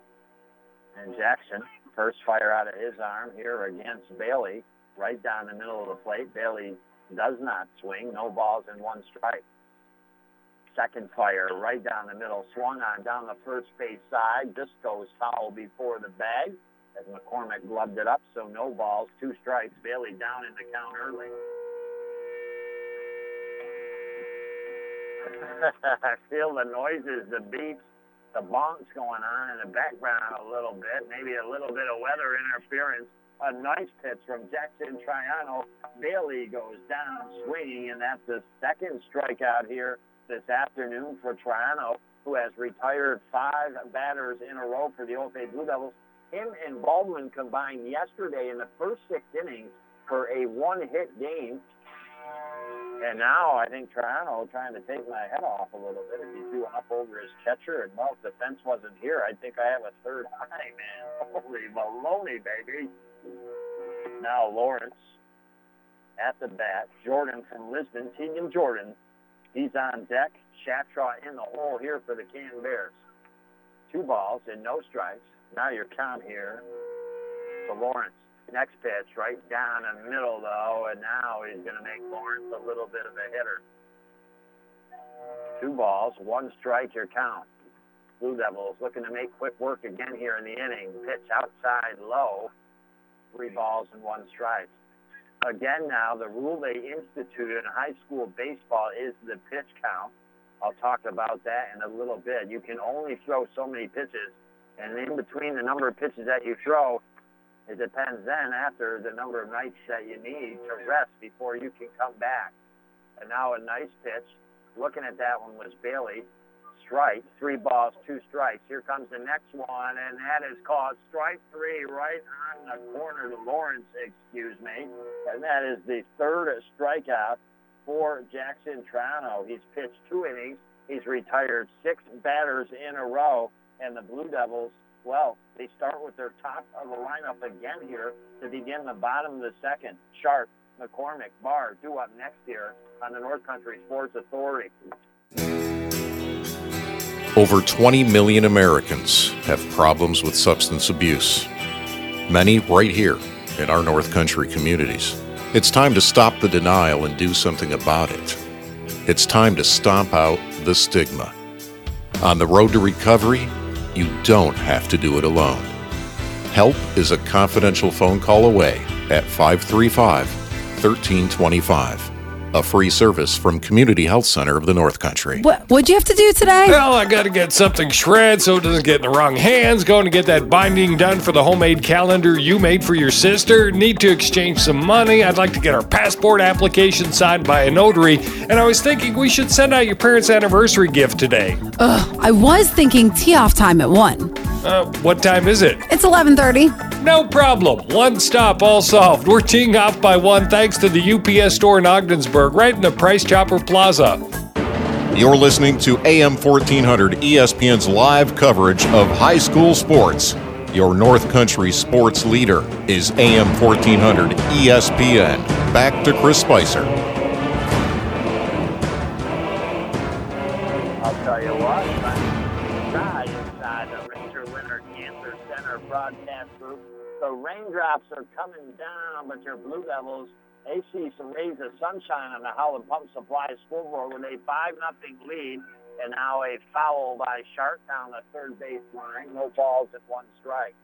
And Jackson First fire out of his arm here against Bailey, right down the middle of the plate. Bailey does not swing. No balls in one strike. Second fire right down the middle, swung on down the first base side. This goes foul before the bag as McCormick gloved it up, so no balls, two strikes. Bailey down in the count early. I feel the noises, the beats, the bonks going on in the background a little bit, maybe a little bit of weather interference. A nice pitch from Jackson Triano. Bailey goes down swinging, and that's the second strikeout here this afternoon for Triano, who has retired five batters in a row for the OFA Blue Devils. Him and Baldwin combined yesterday in the first six innings for a one-hit game. And now I think Triano trying to take my head off a little bit. If he's doing up over his catcher, and well, if the fence wasn't here, I think I have a third eye, man. Holy baloney, baby. Now Lawrence at the bat. Jordan from Lisbon, Tegan Jordan. He's on deck. Shatraw in the hole here for the Can Bears. Two balls and no strikes. Now your count here to Lawrence. Next pitch right down in the middle though, and now he's going to make Lawrence a little bit of a hitter. Two balls, one strike, your count. Blue Devils looking to make quick work again here in the inning. Pitch outside low. Three balls and one strike. Again now, the rule they instituted in high school baseball is the pitch count. I'll talk about that in a little bit. You can only throw so many pitches, and in between the number of pitches that you throw, it depends then after the number of nights that you need to rest before you can come back. And now a nice pitch. Looking at that one was Bailey. Strike, three balls, two strikes. Here comes the next one, and that is called strike three right on the corner to Lawrence, excuse me. And that is the third strikeout for Jackson Triano. He's pitched two innings. He's retired six batters in a row, and the Blue Devils well. They start with their top of the lineup again here to begin the bottom of the second. Sharp, McCormick, Barr, due up next year on the North Country Sports Authority. Over 20 million Americans have problems with substance abuse. Many right here in our North Country communities. It's time to stop the denial and do something about it. It's time to stomp out the stigma. On the road to recovery, you don't have to do it alone. Help is a confidential phone call away at 535 1325 a free service from Community Health Center of the North Country. What would you have to do today? Well, I got to get something shred so it doesn't get in the wrong hands. Going to get that binding done for the homemade calendar you made for your sister. Need to exchange some money. I'd like to get our passport application signed by a notary. And I was thinking we should send out your parents' anniversary gift today. Ugh, I was thinking tee off time at 1. Uh, what time is it? It's 11:30. No problem. One stop, all solved. We're teeing off by one thanks to the UPS store in Ogdensburg, right in the Price Chopper Plaza. You're listening to AM 1400 ESPN's live coverage of high school sports. Your North Country sports leader is AM 1400 ESPN. Back to Chris Spicer. I'll tell you what, sky inside the Ranger Winter Cancer Center broadcast group. The raindrops are coming down, but your Blue Devils, they see some rays of sunshine on the Howland Pump Supply scoreboard with a 5 nothing lead. And now a foul by Sharp down the third base line. No balls at one strike.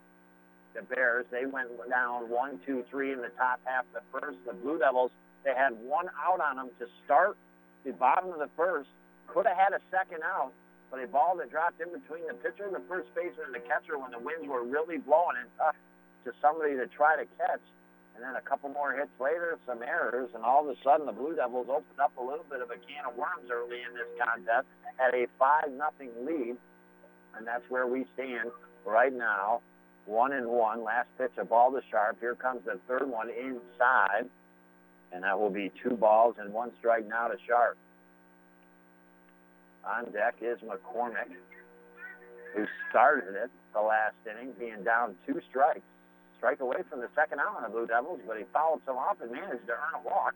The Bears, they went down one, two, three in the top half of the first. The Blue Devils, they had one out on them to start the bottom of the first. Could have had a second out, but a ball that dropped in between the pitcher, the first baseman, and the catcher when the winds were really blowing and tough to somebody to try to catch. And then a couple more hits later, some errors, and all of a sudden the Blue Devils opened up a little bit of a can of worms early in this contest, at a 5 nothing lead, and that's where we stand right now. One and one. Last pitch, of ball to Sharp. Here comes the third one inside, and that will be two balls and one strike now to Sharp. On deck is McCormick, who started it the last inning, being down two strikes strike away from the second out on the Blue Devils, but he fouled some off and managed to earn a walk.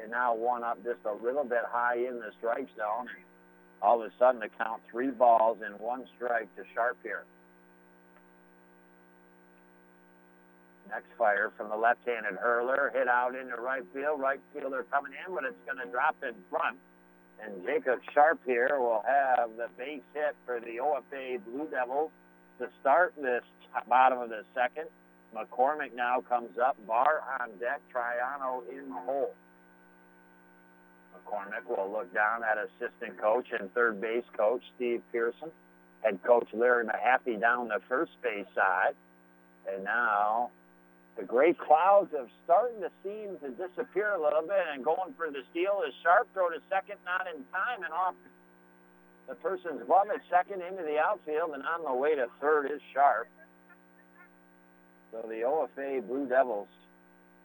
And now one up just a little bit high in the strike zone. All of a sudden, to count three balls and one strike to Sharp here. Next fire from the left-handed hurler, hit out into right field. Right fielder coming in, but it's going to drop in front. And Jacob Sharp here will have the base hit for the OFA Blue Devils to start this bottom of the second. McCormick now comes up. Barr on deck. Triano in the hole. McCormick will look down at assistant coach and third base coach Steve Pearson. Head coach Larry Mahaffey down the first base side. And now the gray clouds are starting to seem to disappear a little bit and going for the steal is Sharp. Throw to second, not in time, and off the person's glove at second into the outfield. And on the way to third is Sharp. So the OFA Blue Devils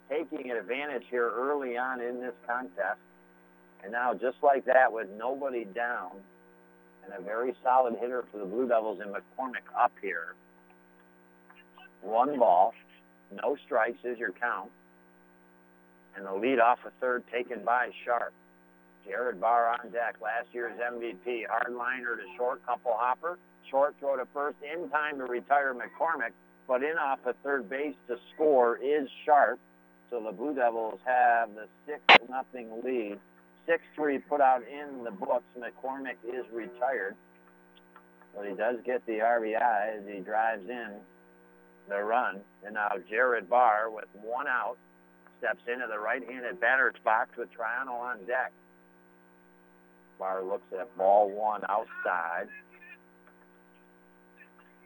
taking advantage here early on in this contest. And now, just like that, with nobody down, and a very solid hitter for the Blue Devils in McCormick up here. One ball, no strikes is your count. And the lead off a third taken by Sharp. Jared Barr on deck, last year's MVP. Hardliner to short, couple hopper. Short throw to first in time to retire McCormick, but in off a third base to score is Sharp. So the Blue Devils have the 6 nothing lead. 6-3 put out in the books. McCormick is retired. But he does get the RBI as he drives in the run. And now Jared Barr with one out steps into the right-handed batter's box with Triano on deck. Barr looks at ball one outside.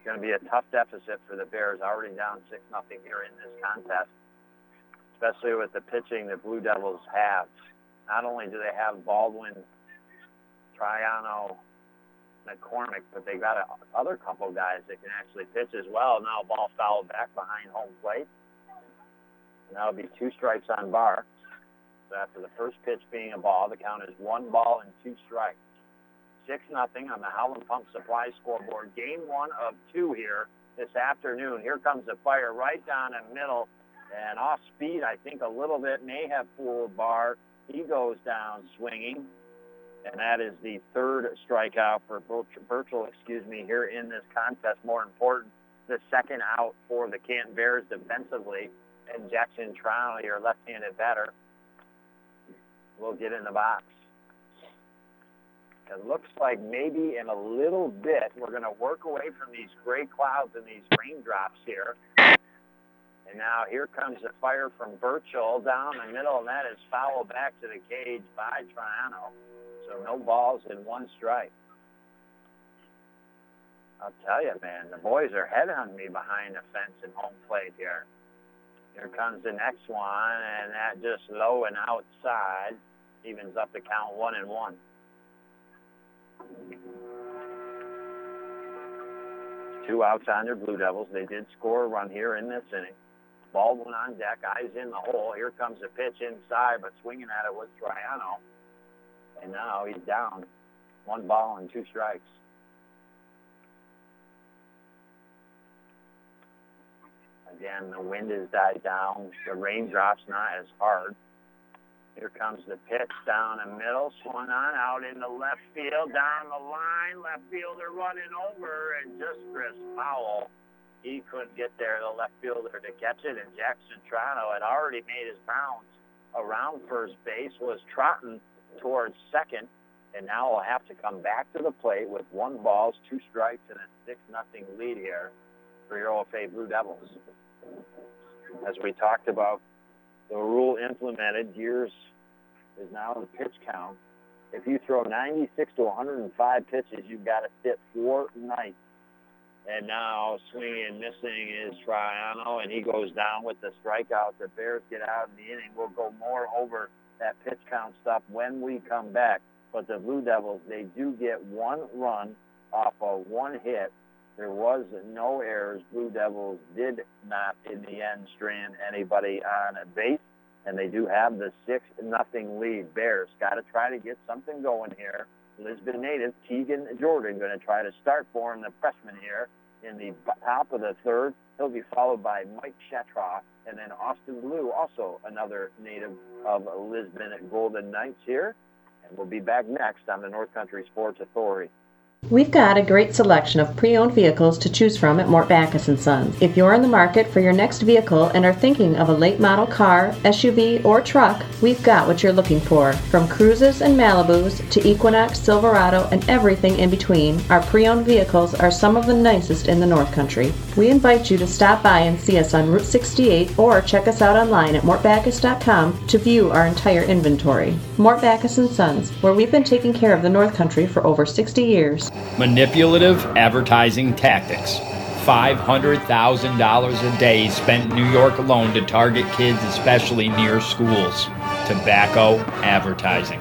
It's going to be a tough deficit for the Bears, already down 6 nothing here in this contest, especially with the pitching the Blue Devils have. Not only do they have Baldwin, Triano, McCormick, but they got other couple guys that can actually pitch as well. Now ball fouled back behind home plate. And that'll be two strikes on Barr. So after the first pitch being a ball, the count is one ball and two strikes. Six nothing on the Howland Pump Supply scoreboard. Game one of two here this afternoon. Here comes the fire right down the middle and off speed. I think a little bit may have fooled Barr. He goes down swinging and that is the third strikeout for Birchall, excuse me, here in this contest. More important, the second out for the Canton Bears defensively, and Jackson Triano, your left-handed batter, will get in the box. It looks like maybe in a little bit we're going to work away from these gray clouds and these raindrops here. And now here comes the fire from Birchall down the middle, and that is fouled back to the cage by Triano. So no balls in one strike. I'll tell you, man, the boys are head on me behind the fence and home plate here. Here comes the next one, and that just low and outside evens up the count one and one. Two outs on their Blue Devils. They did score a run here in this inning. Baldwin on deck, Ives in the hole. Here comes the pitch inside, but swinging at it was Triano. And now he's down. One ball and two strikes. Again, the wind has died down. The raindrops not as hard. Here comes the pitch down the middle, swung on out in the left field, down the line. Left fielder running over, and just Chris Powell, he couldn't get there, the left fielder, to catch it. And Jackson Triano had already made his bounce around first base, was trotting towards second, and now will have to come back to the plate with one balls, two strikes, and a six nothing lead here for your OFA Blue Devils. As we talked about, the rule implemented years is now the pitch count. If you throw 96 to 105 pitches, you've got to sit four nights. And now swinging and missing is Triano, and he goes down with the strikeout. The Bears get out in the inning. We'll go more over that pitch count stuff when we come back. But the Blue Devils, they do get one run off of one hit. There was no errors. Blue Devils did not, in the end, strand anybody on a base, and they do have the six nothing lead. Bears got to try to get something going here. Lisbon native Keegan Jordan going to try to start for him, the freshman here, in the top of the third. He'll be followed by Mike Shatraw and then Austin Blue, also another native of Lisbon at Golden Knights here. And we'll be back next on the North Country Sports Authority. We've got a great selection of pre-owned vehicles to choose from at Mort Backus & Sons. If you're in the market for your next vehicle and are thinking of a late model car, SUV, or truck, we've got what you're looking for. From Cruzes and Malibus to Equinox, Silverado, and everything in between, our pre-owned vehicles are some of the nicest in the North Country. We invite you to stop by and see us on Route 68 or check us out online at mortbackus.com to view our entire inventory. Mort Backus & Sons, where we've been taking care of the North Country for over 60 years. Manipulative advertising tactics. $500,000 a day spent in New York alone to target kids, especially near schools. Tobacco advertising.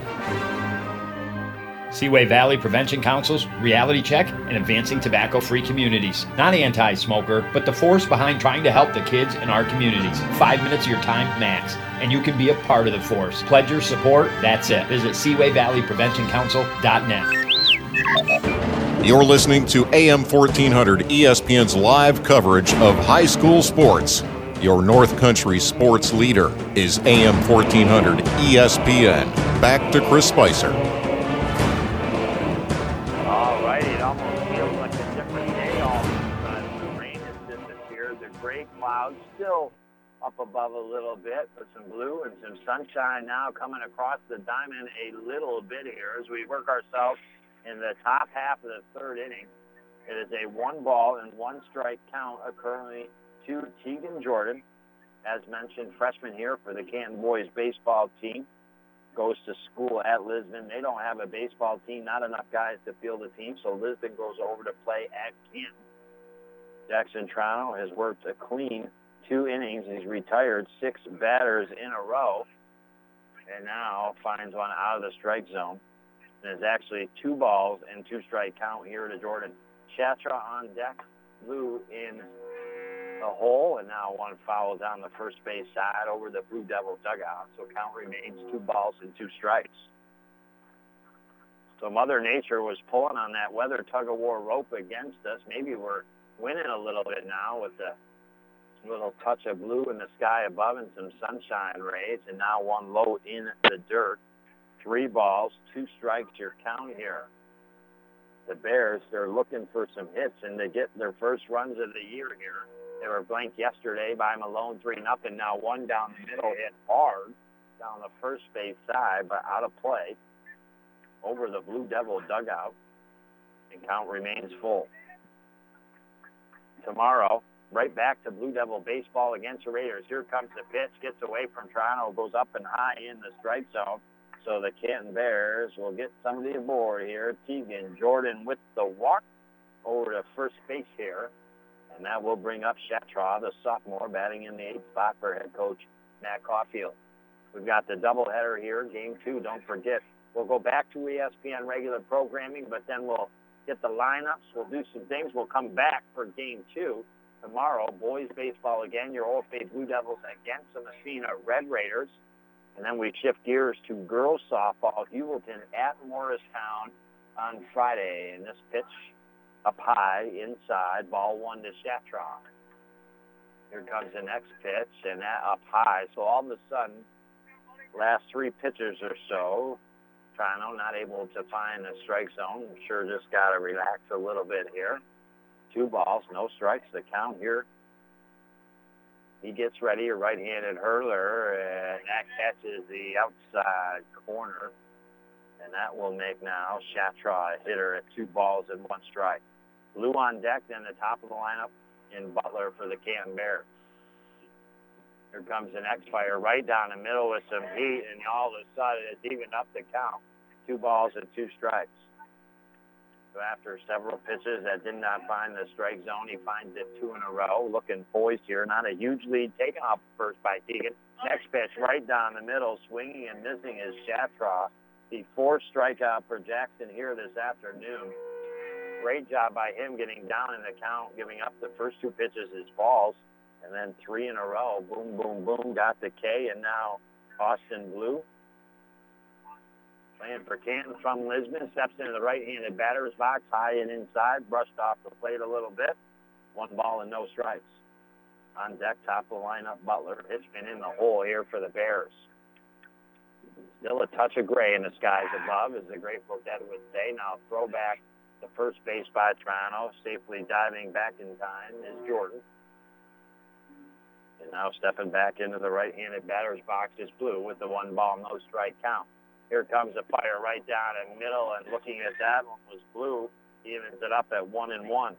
Seaway Valley Prevention Council's Reality Check and Advancing Tobacco Free Communities. Not anti smoker, but the force behind trying to help the kids in our communities. Five minutes of your time max, and you can be a part of the force. Pledge your support, that's it. Visit SeawayValleyPreventionCouncil.net. You're listening to AM 1400 ESPN's live coverage of high school sports. Your North Country sports leader is AM 1400 ESPN. Back to Chris Spicer. All right, it almost feels like a different day all of a sudden. The rain has disappeared. The gray clouds still up above a little bit, but some blue and some sunshine now coming across the diamond a little bit here as we work ourselves in the top half of the third inning. It is a one ball and one strike count currently to Tegan Jordan. As mentioned, freshman here for the Canton boys baseball team. Goes to school at Lisbon. They don't have a baseball team, not enough guys to field a team, so Lisbon goes over to play at Canton. Jackson Triano has worked a clean two innings. He's retired six batters in a row and now finds one out of the strike zone. And it's actually two balls and two strike count here to Jordan. Shatraw on deck, Blue in the hole, and now one foul down the first base side over the Blue Devil dugout. So count remains two balls and two strikes. So Mother Nature was pulling on that weather tug of war rope against us. Maybe we're winning a little bit now with the little touch of blue in the sky above and some sunshine rays, and now one low in the dirt. Three balls, two strikes your count here. The Bears, they're looking for some hits, and they get their first runs of the year here. They were blanked yesterday by Malone 3 nothing. Now one down the middle hit hard down the first base side, but out of play over the Blue Devil dugout, and count remains full. Tomorrow, right back to Blue Devil baseball against the Raiders. Here comes the pitch, gets away from Triano, goes up and high in the strike zone. So the Canton Bears will get somebody aboard here. Tegan Jordan with the walk over to first base here. And that will bring up Shatraw, the sophomore, batting in the eighth spot for head coach Matt Caulfield. We've got the doubleheader here, game two. Don't forget, we'll go back to ESPN regular programming, but then we'll get the lineups. We'll do some things. We'll come back for game two tomorrow. Boys baseball again. Your Old Faith Blue Devils against the Massena Red Raiders. And then we shift gears to girls softball. Heuvelton at Morristown on Friday. And this pitch up high inside, ball one to Shatraw. Here comes the next pitch, and that up high. So all of a sudden, last three pitchers or so, Triano not able to find the strike zone. I'm sure just got to relax a little bit here. Two balls, no strikes. The count here. He gets ready, a right-handed hurler, and that catches the outside corner. And that will make now Shatraw a hitter at two balls and one strike. Blue on deck, then the top of the lineup in Butler for the Canton Bears. Here comes an next fire right down the middle with some heat, and all of a sudden it's evened up the count. Two balls and two strikes. After several pitches that did not find the strike zone, he finds it two in a row. Looking poised here. Not a huge lead taken off first by Tegan. Next pitch right down the middle, swinging and missing is Shatraw. The fourth strikeout for Jackson here this afternoon. Great job by him getting down in the count, giving up the first two pitches as balls, and then three in a row. Boom, boom, boom, got the K, and now Austin Blue Playing for Canton from Lisbon, steps into the right-handed batter's box, high and inside, brushed off the plate a little bit. One ball and no strikes. On deck, top of the lineup, Butler. It's been in the hole here for the Bears. Still a touch of gray in the skies above, as the Grateful Dead would say. Now throwback to first base by Triano, safely diving back in time is Jordan. And now stepping back into the right-handed batter's box is Blue with the one ball, no strike count. Here comes a fire right down in the middle, and looking at that one was Blue. Evens it up at one and one.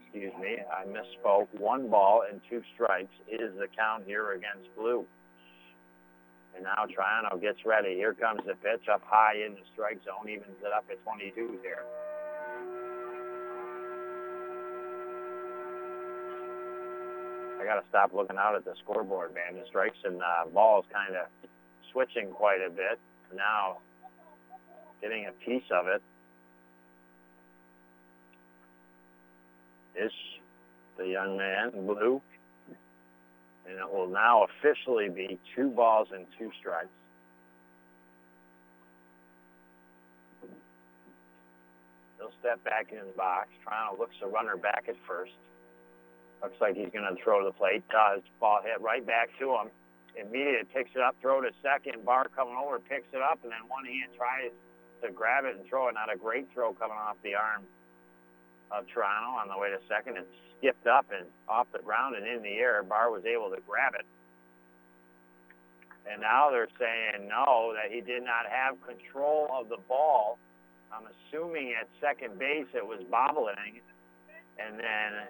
Excuse me, I misspoke. One ball and two strikes is the count here against Blue. And now Triano gets ready. Here comes the pitch up high in the strike zone, evens it up at 22 here. I got to stop looking out at the scoreboard, man. The strikes and uh, balls kind of switching quite a bit. Now, getting a piece of it is the young man blue. And it will now officially be two balls and two strikes. He'll step back in the box. trying Triano looks the runner back at first. Looks like he's going to throw the plate. Does. Ball hit right back to him. Immediate picks it up, throw to second. Barr coming over, picks it up, and then one hand tries to grab it and throw it. Not a great throw coming off the arm of Triano on the way to second. It skipped up and off the ground and in the air. Barr was able to grab it. And now they're saying no, that he did not have control of the ball. I'm assuming at second base it was bobbling. And then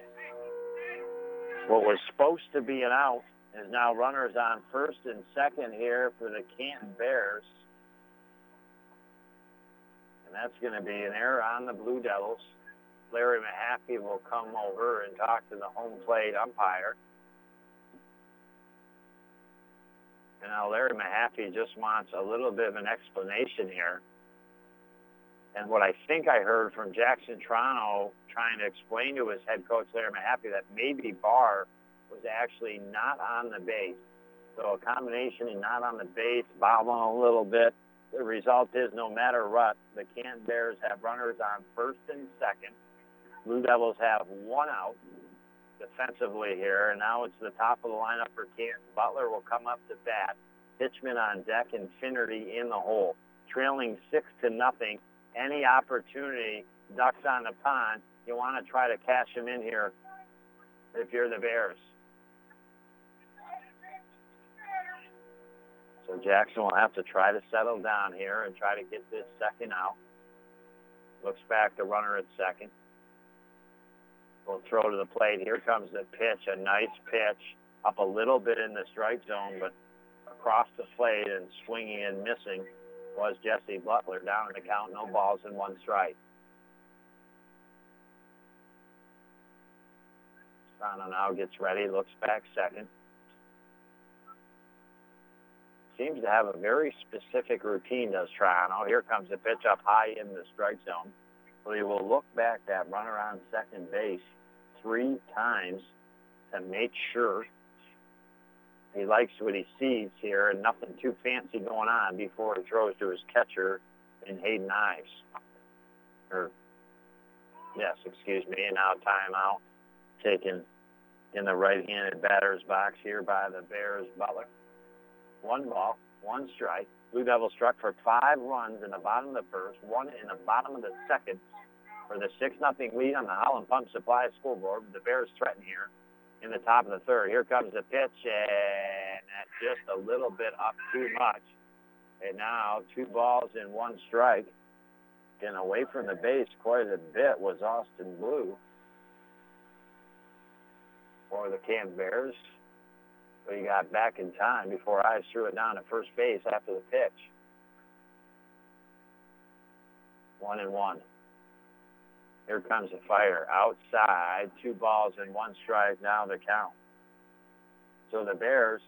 what was supposed to be an out is now runners on first and second here for the Canton Bears. And that's going to be an error on the Blue Devils. Larry Mahaffey will come over and talk to the home plate umpire. And now Larry Mahaffey just wants a little bit of an explanation here. And what I think I heard from Jackson Triano trying to explain to his head coach Larry Mahaffey that maybe Barr was actually not on the base. So a combination of not on the base, bobbling a little bit. The result is no matter what, the Canton Bears have runners on first and second. Blue Devils have one out defensively here, and now it's the top of the lineup for Canton. Butler will come up to bat. Hitchman on deck and Finnerty in the hole. Trailing six to nothing. Any opportunity, ducks on the pond. You want to try to cash them in here if you're the Bears. So Jackson will have to try to settle down here and try to get this second out. Looks back the runner at second. Will throw to the plate. Here comes the pitch. A nice pitch up a little bit in the strike zone, but across the plate and swinging and missing was Jesse Butler. Down in the count, no balls and one strike. Triano now gets ready, looks back second. Seems to have a very specific routine, does Triano. Here comes the pitch up high in the strike zone. So he will look back that runner on second base three times to make sure he likes what he sees here and nothing too fancy going on before he throws to his catcher in Hayden Ives. Or, yes, excuse me, and now timeout taken in the right-handed batter's box here by the Bears Butler. One ball, one strike. Blue Devils struck for five runs in the bottom of the first, one in the bottom of the second for the 6 nothing lead on the Howland Pump Supply scoreboard. The Bears threaten here in the top of the third. Here comes the pitch, and that's just a little bit up too much. And now two balls and one strike. And away from the base quite a bit was Austin Blue for the Canton Bears. But he got back in time before I threw it down at first base after the pitch. One and one. Here comes the fire outside. Two balls and one strike now to count. So the Bears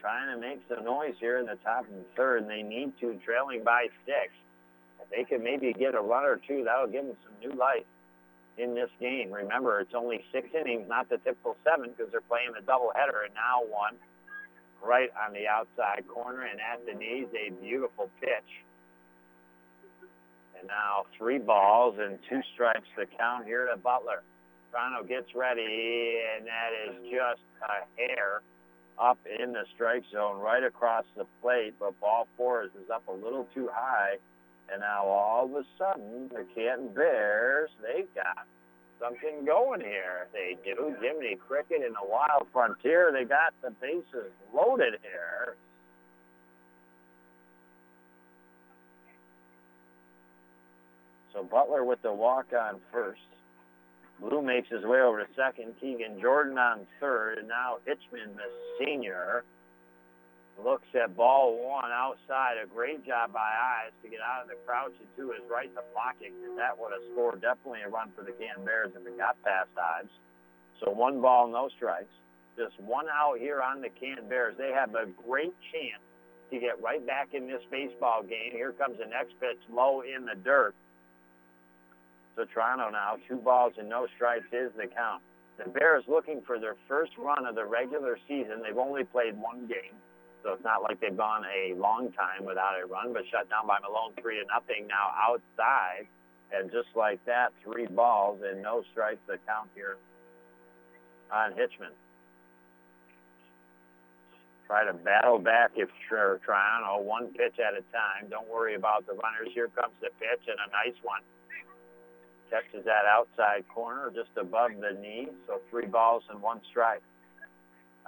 trying to make some noise here in the top of the third, and they need to, trailing by six. If they could maybe get a run or two, that would give them some new life in this game. Remember, it's only six innings, not the typical seven, because they're playing a doubleheader, and now one right on the outside corner, and at the knees, a beautiful pitch. And now three balls and two strikes to count here to Butler. Triano gets ready, and that is just a hair up in the strike zone right across the plate, but ball four is up a little too high. And now all of a sudden, the Canton Bears, they've got something going here. They do. Jiminy Cricket and the Wild Frontier, they got the bases loaded here. So Butler with the walk on first. Blue makes his way over to second. Keegan Jordan on third. And now Hitchman, the senior, looks at ball one outside. A great job by Ives to get out of the crouch and to his right to block it. That would have scored definitely a run for the Canton Bears if it got past Ives. So one ball, no strikes. Just one out here on the Canton Bears. They have a great chance to get right back in this baseball game. Here comes the next pitch low in the dirt. So Triano now, two balls and no strikes is the count. The Bears looking for their first run of the regular season. They've only played one game, so it's not like they've gone a long time without a run, but shut down by Malone three to nothing now outside. And just like that, three balls and no strikes to count here on Hitchman. Try to battle back if Triano, one pitch at a time. Don't worry about the runners. Here comes the pitch and a nice one. Catches that outside corner just above the knee, so three balls and one strike.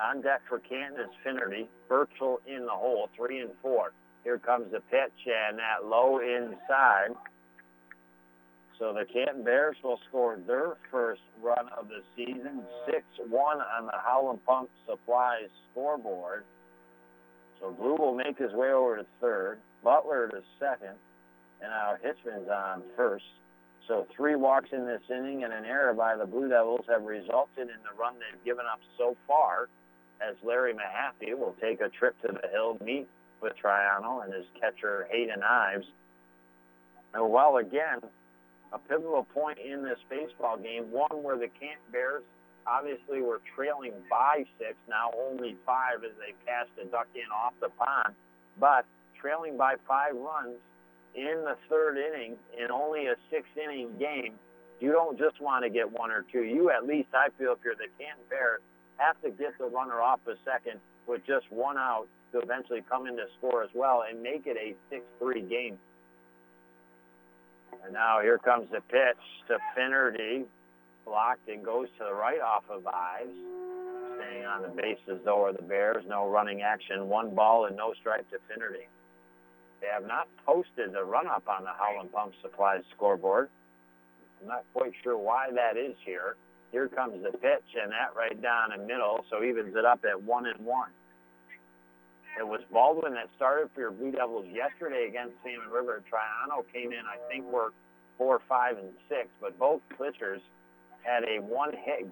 On deck for Canton is Finnerty. Birchall in the hole, three and four. Here comes the pitch and that low inside. So the Canton Bears will score their first run of the season, 6-1 on the Howland Pump Supplies scoreboard. So Blue will make his way over to third, Butler to second, and now Hitchman's on first. So three walks in this inning and an error by the Blue Devils have resulted in the run they've given up so far as Larry Mahaffey will take a trip to the hill, meet with Triano and his catcher Hayden Ives. And while again, a pivotal point in this baseball game, one where the Camp Bears obviously were trailing by six, now only five as they passed a duck in off the pond, but trailing by five runs in the third inning in only a six inning game, you don't just want to get one or two. You at least, I feel, if you're the Canton Bears, have to get the runner off a second with just one out to eventually come in to score as well and make it a 6-3 game. And now here comes the pitch to Finnerty. Blocked and goes to the right off of Ives. Staying on the bases, though, are the Bears. No running action. One ball and no strike to Finnerty. They have not posted the run-up on the Howland Pump Supplies scoreboard. I'm not quite sure why that is here. Here comes the pitch, and that right down the middle, so evens it up at one and one. It was Baldwin that started for your Blue Devils yesterday against Salmon River. Triano came in, I think, were four, five, and six, but both pitchers had a one-hit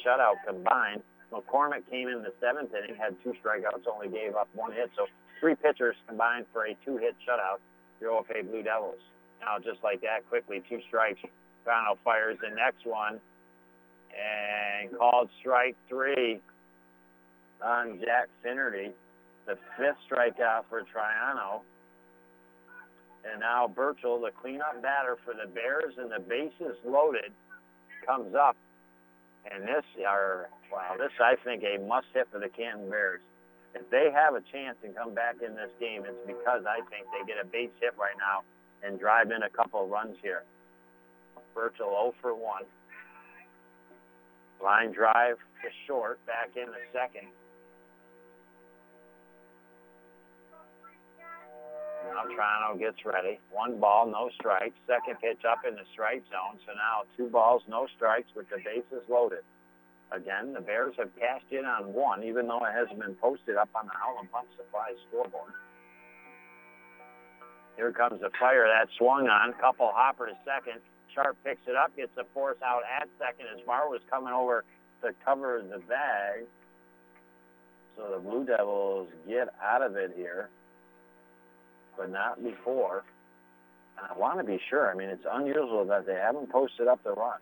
shutout combined. McCormick came in the seventh inning, had two strikeouts, only gave up one hit. So three pitchers combined for a two-hit shutout. Your OFA Blue Devils. Now, just like that, quickly, two strikes. Triano fires the next one and called strike three on Jack Finnerty. The fifth strikeout for Triano. And now Birchall, the cleanup batter for the Bears, and the bases loaded, comes up. And this are wow, this I think a must hit for the Canton Bears if they have a chance and come back in this game, it's because I think they get a base hit right now and drive in a couple runs here. Birchall 0 for 1. Line drive to short, back in the second. Now Triano gets ready. One ball, no strikes. Second pitch up in the strike zone. So now two balls, no strikes with the bases loaded. Again, the Bears have cashed in on one, even though it hasn't been posted up on the Howland Pump Supply scoreboard. Here comes the fire that swung on. Couple hopper to second. Sharp picks it up, gets the force out at second as Barr was coming over to cover the bag. So the Blue Devils get out of it here, but not before. And I want to be sure. I mean, it's unusual that they haven't posted up the run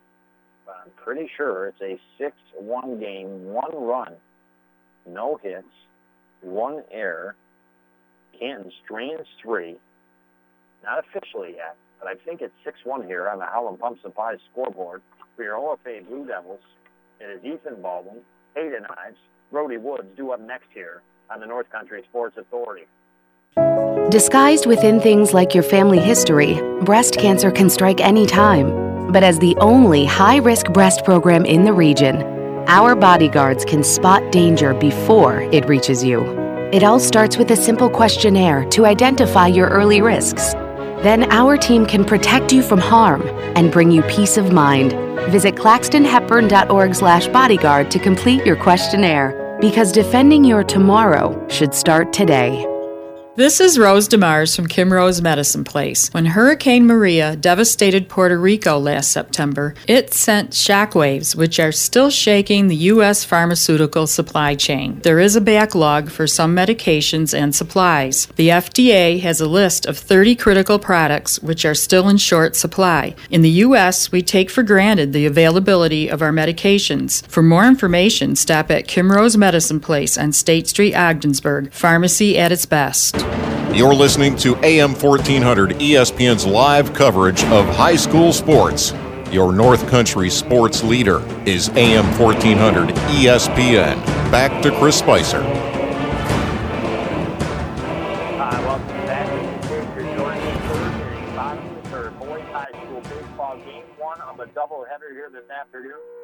but I'm pretty sure it's a 6-1 game, one run, no hits, one error. Canton strains three. Not officially yet, but I think it's 6-1 here on the Howland Pump Supply scoreboard for your OFA Blue Devils. It is Ethan Baldwin, Hayden Ives, Brody Woods due up next here on the North Country Sports Authority. Disguised within things like your family history, breast cancer can strike any time but as the only high risk breast program in the region, our bodyguards can spot danger before it reaches you. It all starts with a simple questionnaire to identify your early risks. Then our team can protect you from harm and bring you peace of mind. Visit claxtonhepburn.org/bodyguard to complete your questionnaire because defending your tomorrow should start today. This is Rose DeMars from Kim Rose Medicine Place. When Hurricane Maria devastated Puerto Rico last September, it sent shockwaves which are still shaking the U.S. pharmaceutical supply chain. There is a backlog for some medications and supplies. The FDA has a list of 30 critical products which are still in short supply. In the U.S., we take for granted the availability of our medications. For more information, stop at Kim Rose Medicine Place on State Street, Ogdensburg. Pharmacy at its best. You're listening to AM 1400 ESPN's live coverage of high school sports. Your North Country sports leader is AM 1400 ESPN. Back to Chris Spicer. Hi, welcome back. You're joining the boys high school baseball game one of a doubleheader here this afternoon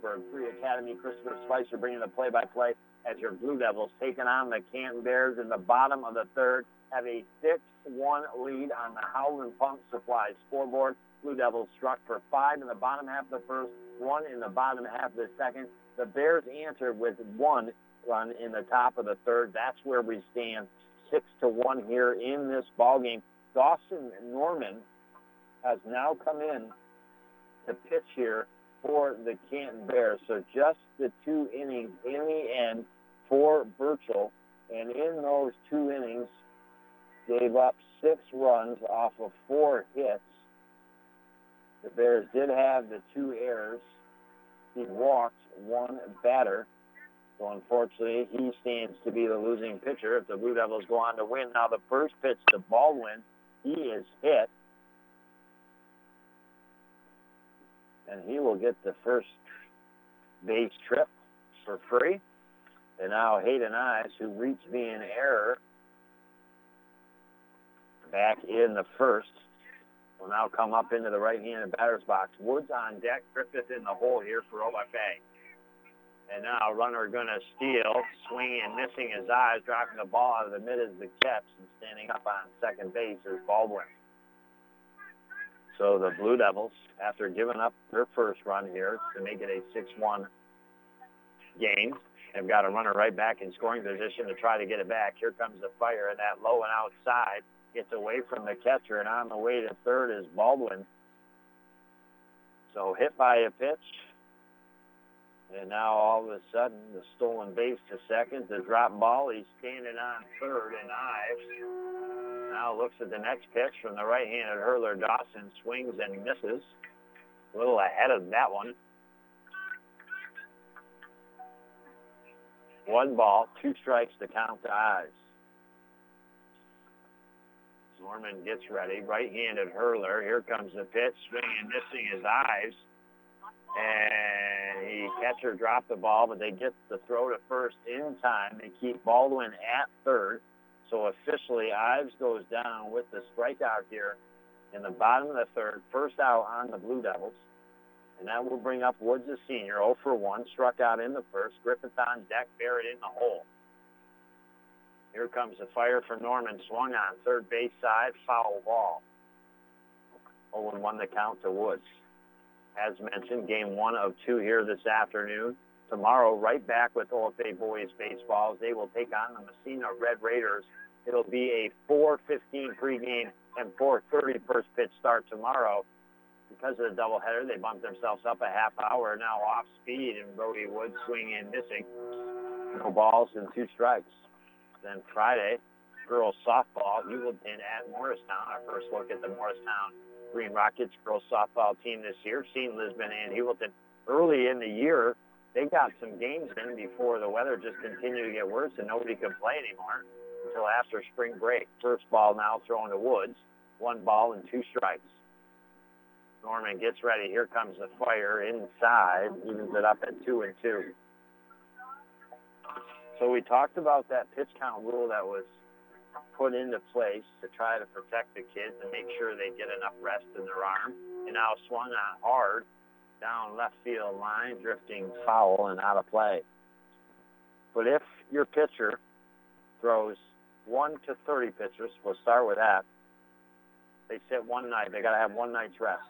from. Free Academy, Christopher Spicer bringing the play-by-play as your Blue Devils taking on the Canton Bears in the bottom of the third. Have a 6-1 lead on the Howland Pump Supply scoreboard. Blue Devils struck for five in the bottom half of the first, one in the bottom half of the second. The Bears answered with one run in the top of the third. That's where we stand, six to one here in this ball game. Dawson Norman has now come in to pitch here for the Canton Bears. So just the two innings in the end for Birchall. And in those two innings, gave up six runs off of four hits. The Bears did have the two errors. He walked one batter. So unfortunately, he stands to be the losing pitcher if the Blue Devils go on to win. Now the first pitch to Baldwin, he is hit. And he will get the first base trip for free. And now Hayden Ives, who reached me in error back in the first, will now come up into the right-handed batter's box. Woods on deck, Griffith in the hole here for OFA. And now runner going to steal, swinging and missing is Ives, dropping the ball out of the mid as the catch, and standing up on second base is Baldwin. So the Blue Devils, after giving up their first run here to make it a 6-1 game, have got a runner right back in scoring position to try to get it back. Here comes the fire, and that low and outside gets away from the catcher, and on the way to third is Baldwin. So hit by a pitch, and now all of a sudden the stolen base to second, the drop ball. He's standing on third, and Ives now looks at the next pitch from the right-handed hurler Dawson, swings and misses. A little ahead of that one. One ball, two strikes to count to Ives. Norman gets ready. Right-handed hurler. Here comes the pitch. Swinging, missing is Ives. And he catcher dropped the ball, but they get the throw to first in time. They keep Baldwin at third. So officially, Ives goes down with the strikeout here in the bottom of the third. First out on the Blue Devils. And that will bring up Woods, the senior, 0 for 1, struck out in the first. Griffith on deck, buried in the hole. Here comes the fire for Norman, swung on third base side, foul ball. 0 1 the count to Woods. As mentioned, game one of two here this afternoon. Tomorrow, right back with OFA boys baseball. They will take on the Massena Red Raiders. It'll be a 4:15 pregame and 4:30 first pitch start tomorrow because of the doubleheader, they bumped themselves up a half hour. Now off speed, and Brody Wood swinging, missing. No balls and two strikes. Then Friday, girls softball, Heuvelton at Morristown. Our first look at the Morristown Green Rockets girls softball team this year. Seen Lisbon and Heuvelton early in the year. They got some games in before the weather just continued to get worse and nobody could play anymore until after spring break. First ball now thrown to Woods. One ball and two strikes. Norman gets ready. Here comes the fire inside. Evens it up at two and two. So we talked about that pitch count rule that was put into place to try to protect the kids and make sure they get enough rest in their arm. And now swung on hard down left field line, drifting foul and out of play. But if your pitcher throws one to 30 pitchers, we'll start with that. They sit one night. They got to have one night's rest.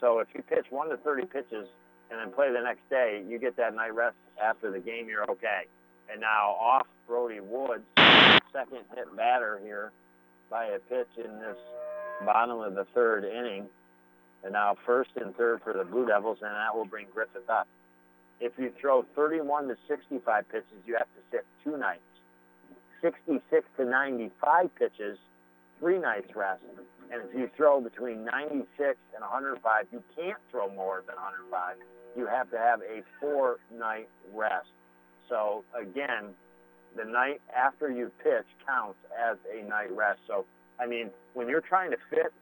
So if you pitch one to 30 pitches and then play the next day, you get that night rest after the game. You're okay. And now off Brody Woods, second hit batter here by a pitch in this bottom of the third inning. And now first and third for the Blue Devils, and that will bring Griffith up. If you throw 31 to 65 pitches, you have to sit two nights. 66 to 95 pitches, three nights rest. And if you throw between 96 and 105, you can't throw more than 105. You have to have a four-night rest. So again, the night after you pitch counts as a night rest. So, I mean, when you're trying to fit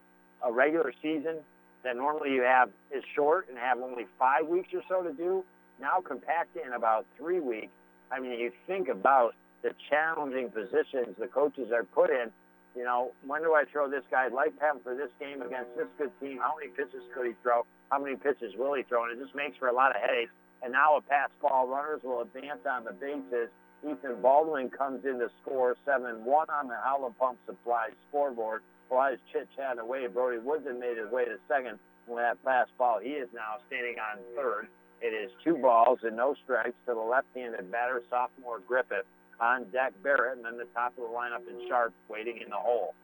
a regular season that normally you have is short and have only five weeks or so to do, now compact in about three weeks. I mean, you think about the challenging positions the coaches are put in. You know, when do I throw this guy life pattern for this game against this good team? How many pitches could he throw? How many pitches will he throw? And it just makes for a lot of headaches. And now a pass ball, runners will advance on the bases. Ethan Baldwin comes in to score 7-1 on the Howland Pump Supply scoreboard. While his chit-chat away, Brody Woodson made his way to second with that fast ball. He is now standing on third. It is two balls and no strikes to the left-handed batter, sophomore Griffith. On deck, Barrett, and then the top of the lineup is Sharp waiting in the hole.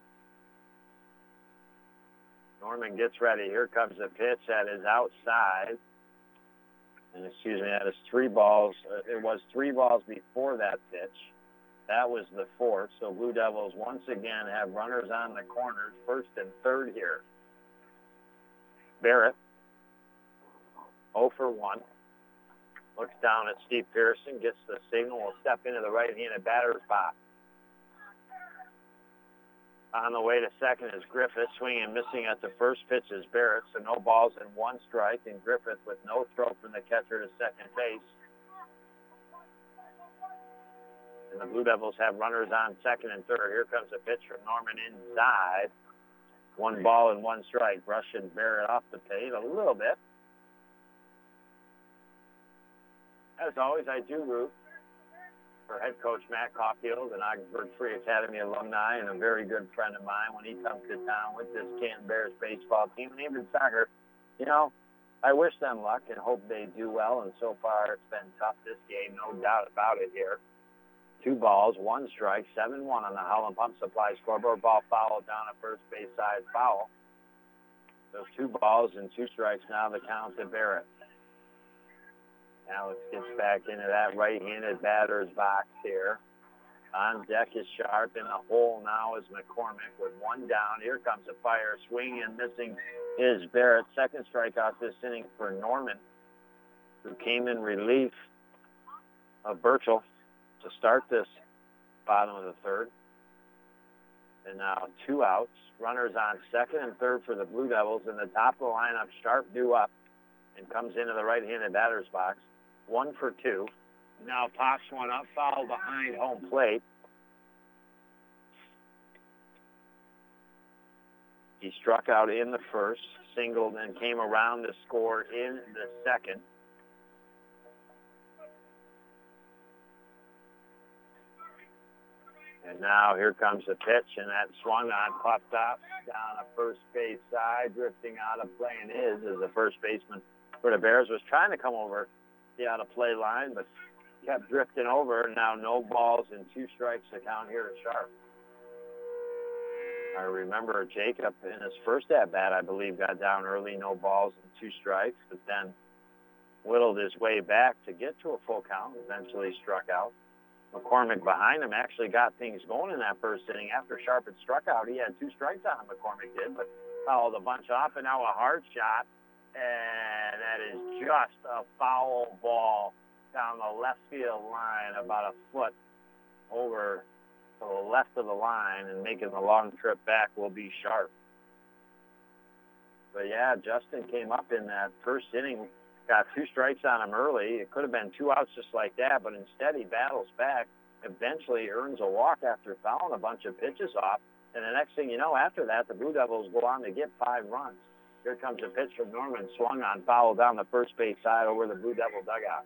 Norman gets ready. Here comes the pitch that is outside. And excuse me, that is three balls. Uh, it was three balls before that pitch. That was the fourth. So Blue Devils once again have runners on the corners, first and third here. Barrett, 0 for 1. Looks down at Steve Pearson, gets the signal, will step into the right-handed batter's box. On the way to second is Griffith, swinging missing at the first pitch is Barrett, so no balls and one strike, and Griffith with no throw from the catcher to second base. And the Blue Devils have runners on second and third. Here comes a pitch from Norman inside. One ball and one strike, brushing Barrett off the plate a little bit. As always, I do root for head coach Matt Caulfield, an Ogdensburg Free Academy alumni and a very good friend of mine when he comes to town with this Canton Bears baseball team and even soccer. You know, I wish them luck and hope they do well. And so far, it's been tough this game, no doubt about it here. Two balls, one strike, 7-1 on the Howland Pump Supply scoreboard. Ball fouled down at first base side foul. So two balls and two strikes now the count to Barrett. Alex gets back into that right-handed batter's box here. On deck is Sharp. In the hole now is McCormick with one down. Here comes a fire. Swing and missing is Barrett. Second strikeout this inning for Norman, who came in relief of Birchall to start this bottom of the third. And now two outs. Runners on second and third for the Blue Devils. In the top of the lineup, Sharp due up and comes into the right-handed batter's box one for two. Now pops one up, foul behind home plate. He struck out in the first, singled, and came around to score in the second. And now here comes the pitch, and that swung on, popped up down a first base side, drifting out of play, and is as the first baseman for the Bears was trying to come over the out of play line, but kept drifting over. Now no balls and two strikes to count here to Sharp. I remember Jacob in his first at bat, I believe, got down early, no balls and two strikes, but then whittled his way back to get to a full count. Eventually struck out. McCormick behind him actually got things going in that first inning. After Sharp had struck out, he had two strikes on him. McCormick did, but fouled a bunch off, and now a hard shot and that is just a foul ball down the left field line about a foot over to the left of the line and making the long trip back will be sharp. But yeah, Justin came up in that first inning, got two strikes on him early. It could have been two outs just like that, but instead he battles back, eventually earns a walk after fouling a bunch of pitches off. And the next thing you know, after that, the Blue Devils go on to get five runs. Here comes a pitch from Norman, swung on, foul down the first base side over the Blue Devil dugout.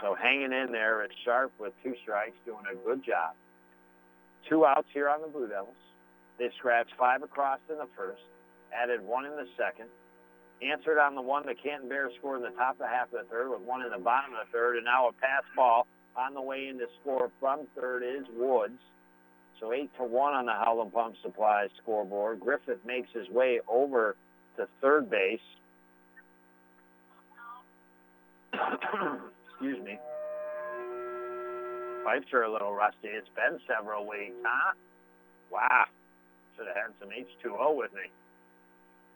So hanging in there it's Sharp with two strikes, doing a good job. Two outs here on the Blue Devils. They scratched five across in the first, added one in the second, answered on the one the Canton Bears scored in the top of the half of the third with one in the bottom of the third, and now a pass ball on the way in to score from third is Woods. So eight to one on the Howland Pump Supply scoreboard. Griffith makes his way over to third base. Excuse me. Pipes are a little rusty. It's been several weeks, huh? Wow. Should have had some H2O with me.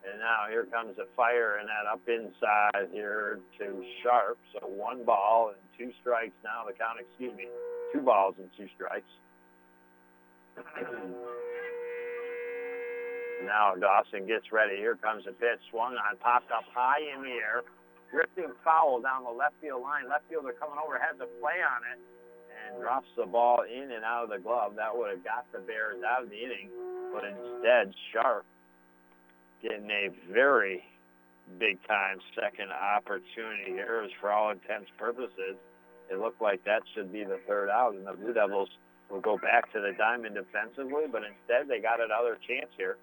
And now here comes a fire and that up inside here to Sharp. So one ball and two strikes now. The count, excuse me, two balls and two strikes. Now Dawson gets ready. Here comes a pitch. Swung on, popped up high in the air. Drifting foul down the left field line. Left fielder coming over has a play on it and drops the ball in and out of the glove. That would have got the Bears out of the inning. But instead, Sharp getting a very big time second opportunity here is for all intents purposes. It looked like that should be the third out, and the Blue Devils will go back to the diamond defensively, but instead they got another chance here.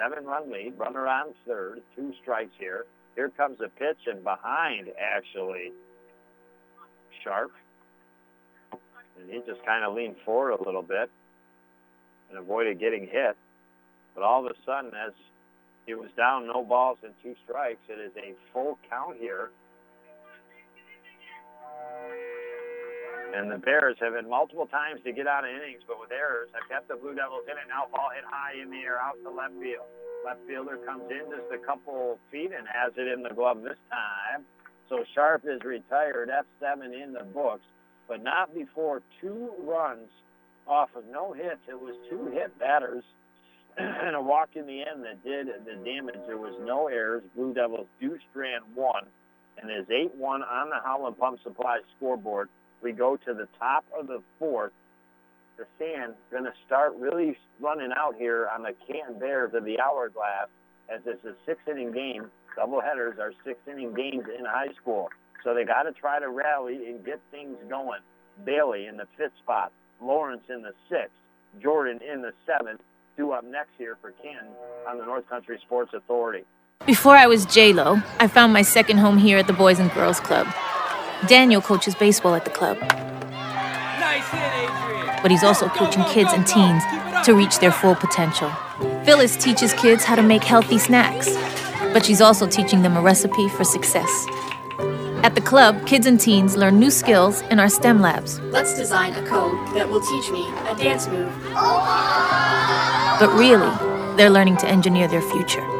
Seven run lead, runner on third, two strikes here. Here comes a pitch, and behind actually Sharp. And he just kind of leaned forward a little bit and avoided getting hit. But all of a sudden, as he was down no balls and two strikes, it is a full count here. And the Bears have had multiple times to get out of innings, but with errors have kept the Blue Devils in it. Now ball hit high in the air out to left field. Left fielder comes in just a couple feet and has it in the glove this time. So Sharp is retired. That's seven in the books, but not before two runs off of no hits. It was two hit batters and a walk in the end that did the damage. There was no errors. Blue Devils do strand one, and is 8-1 on the Howland Pump Supply scoreboard. We go to the top of the fourth. The sand going to start really running out here on the Canton Bears of the hourglass as it's a six-inning game. Double headers are six-inning games in high school. So they got to try to rally and get things going. Bailey in the fifth spot, Lawrence in the sixth, Jordan in the seventh, due up next here for Ken on the North Country Sports Authority. Before I was J-Lo, I found my second home here at the Boys and Girls Club. Daniel coaches baseball at the club. But he's also coaching kids and teens to reach their full potential. Phyllis teaches kids how to make healthy snacks, but she's also teaching them a recipe for success. At the club, kids and teens learn new skills in our STEM labs. Let's design a code that will teach me a dance move. But really, they're learning to engineer their future.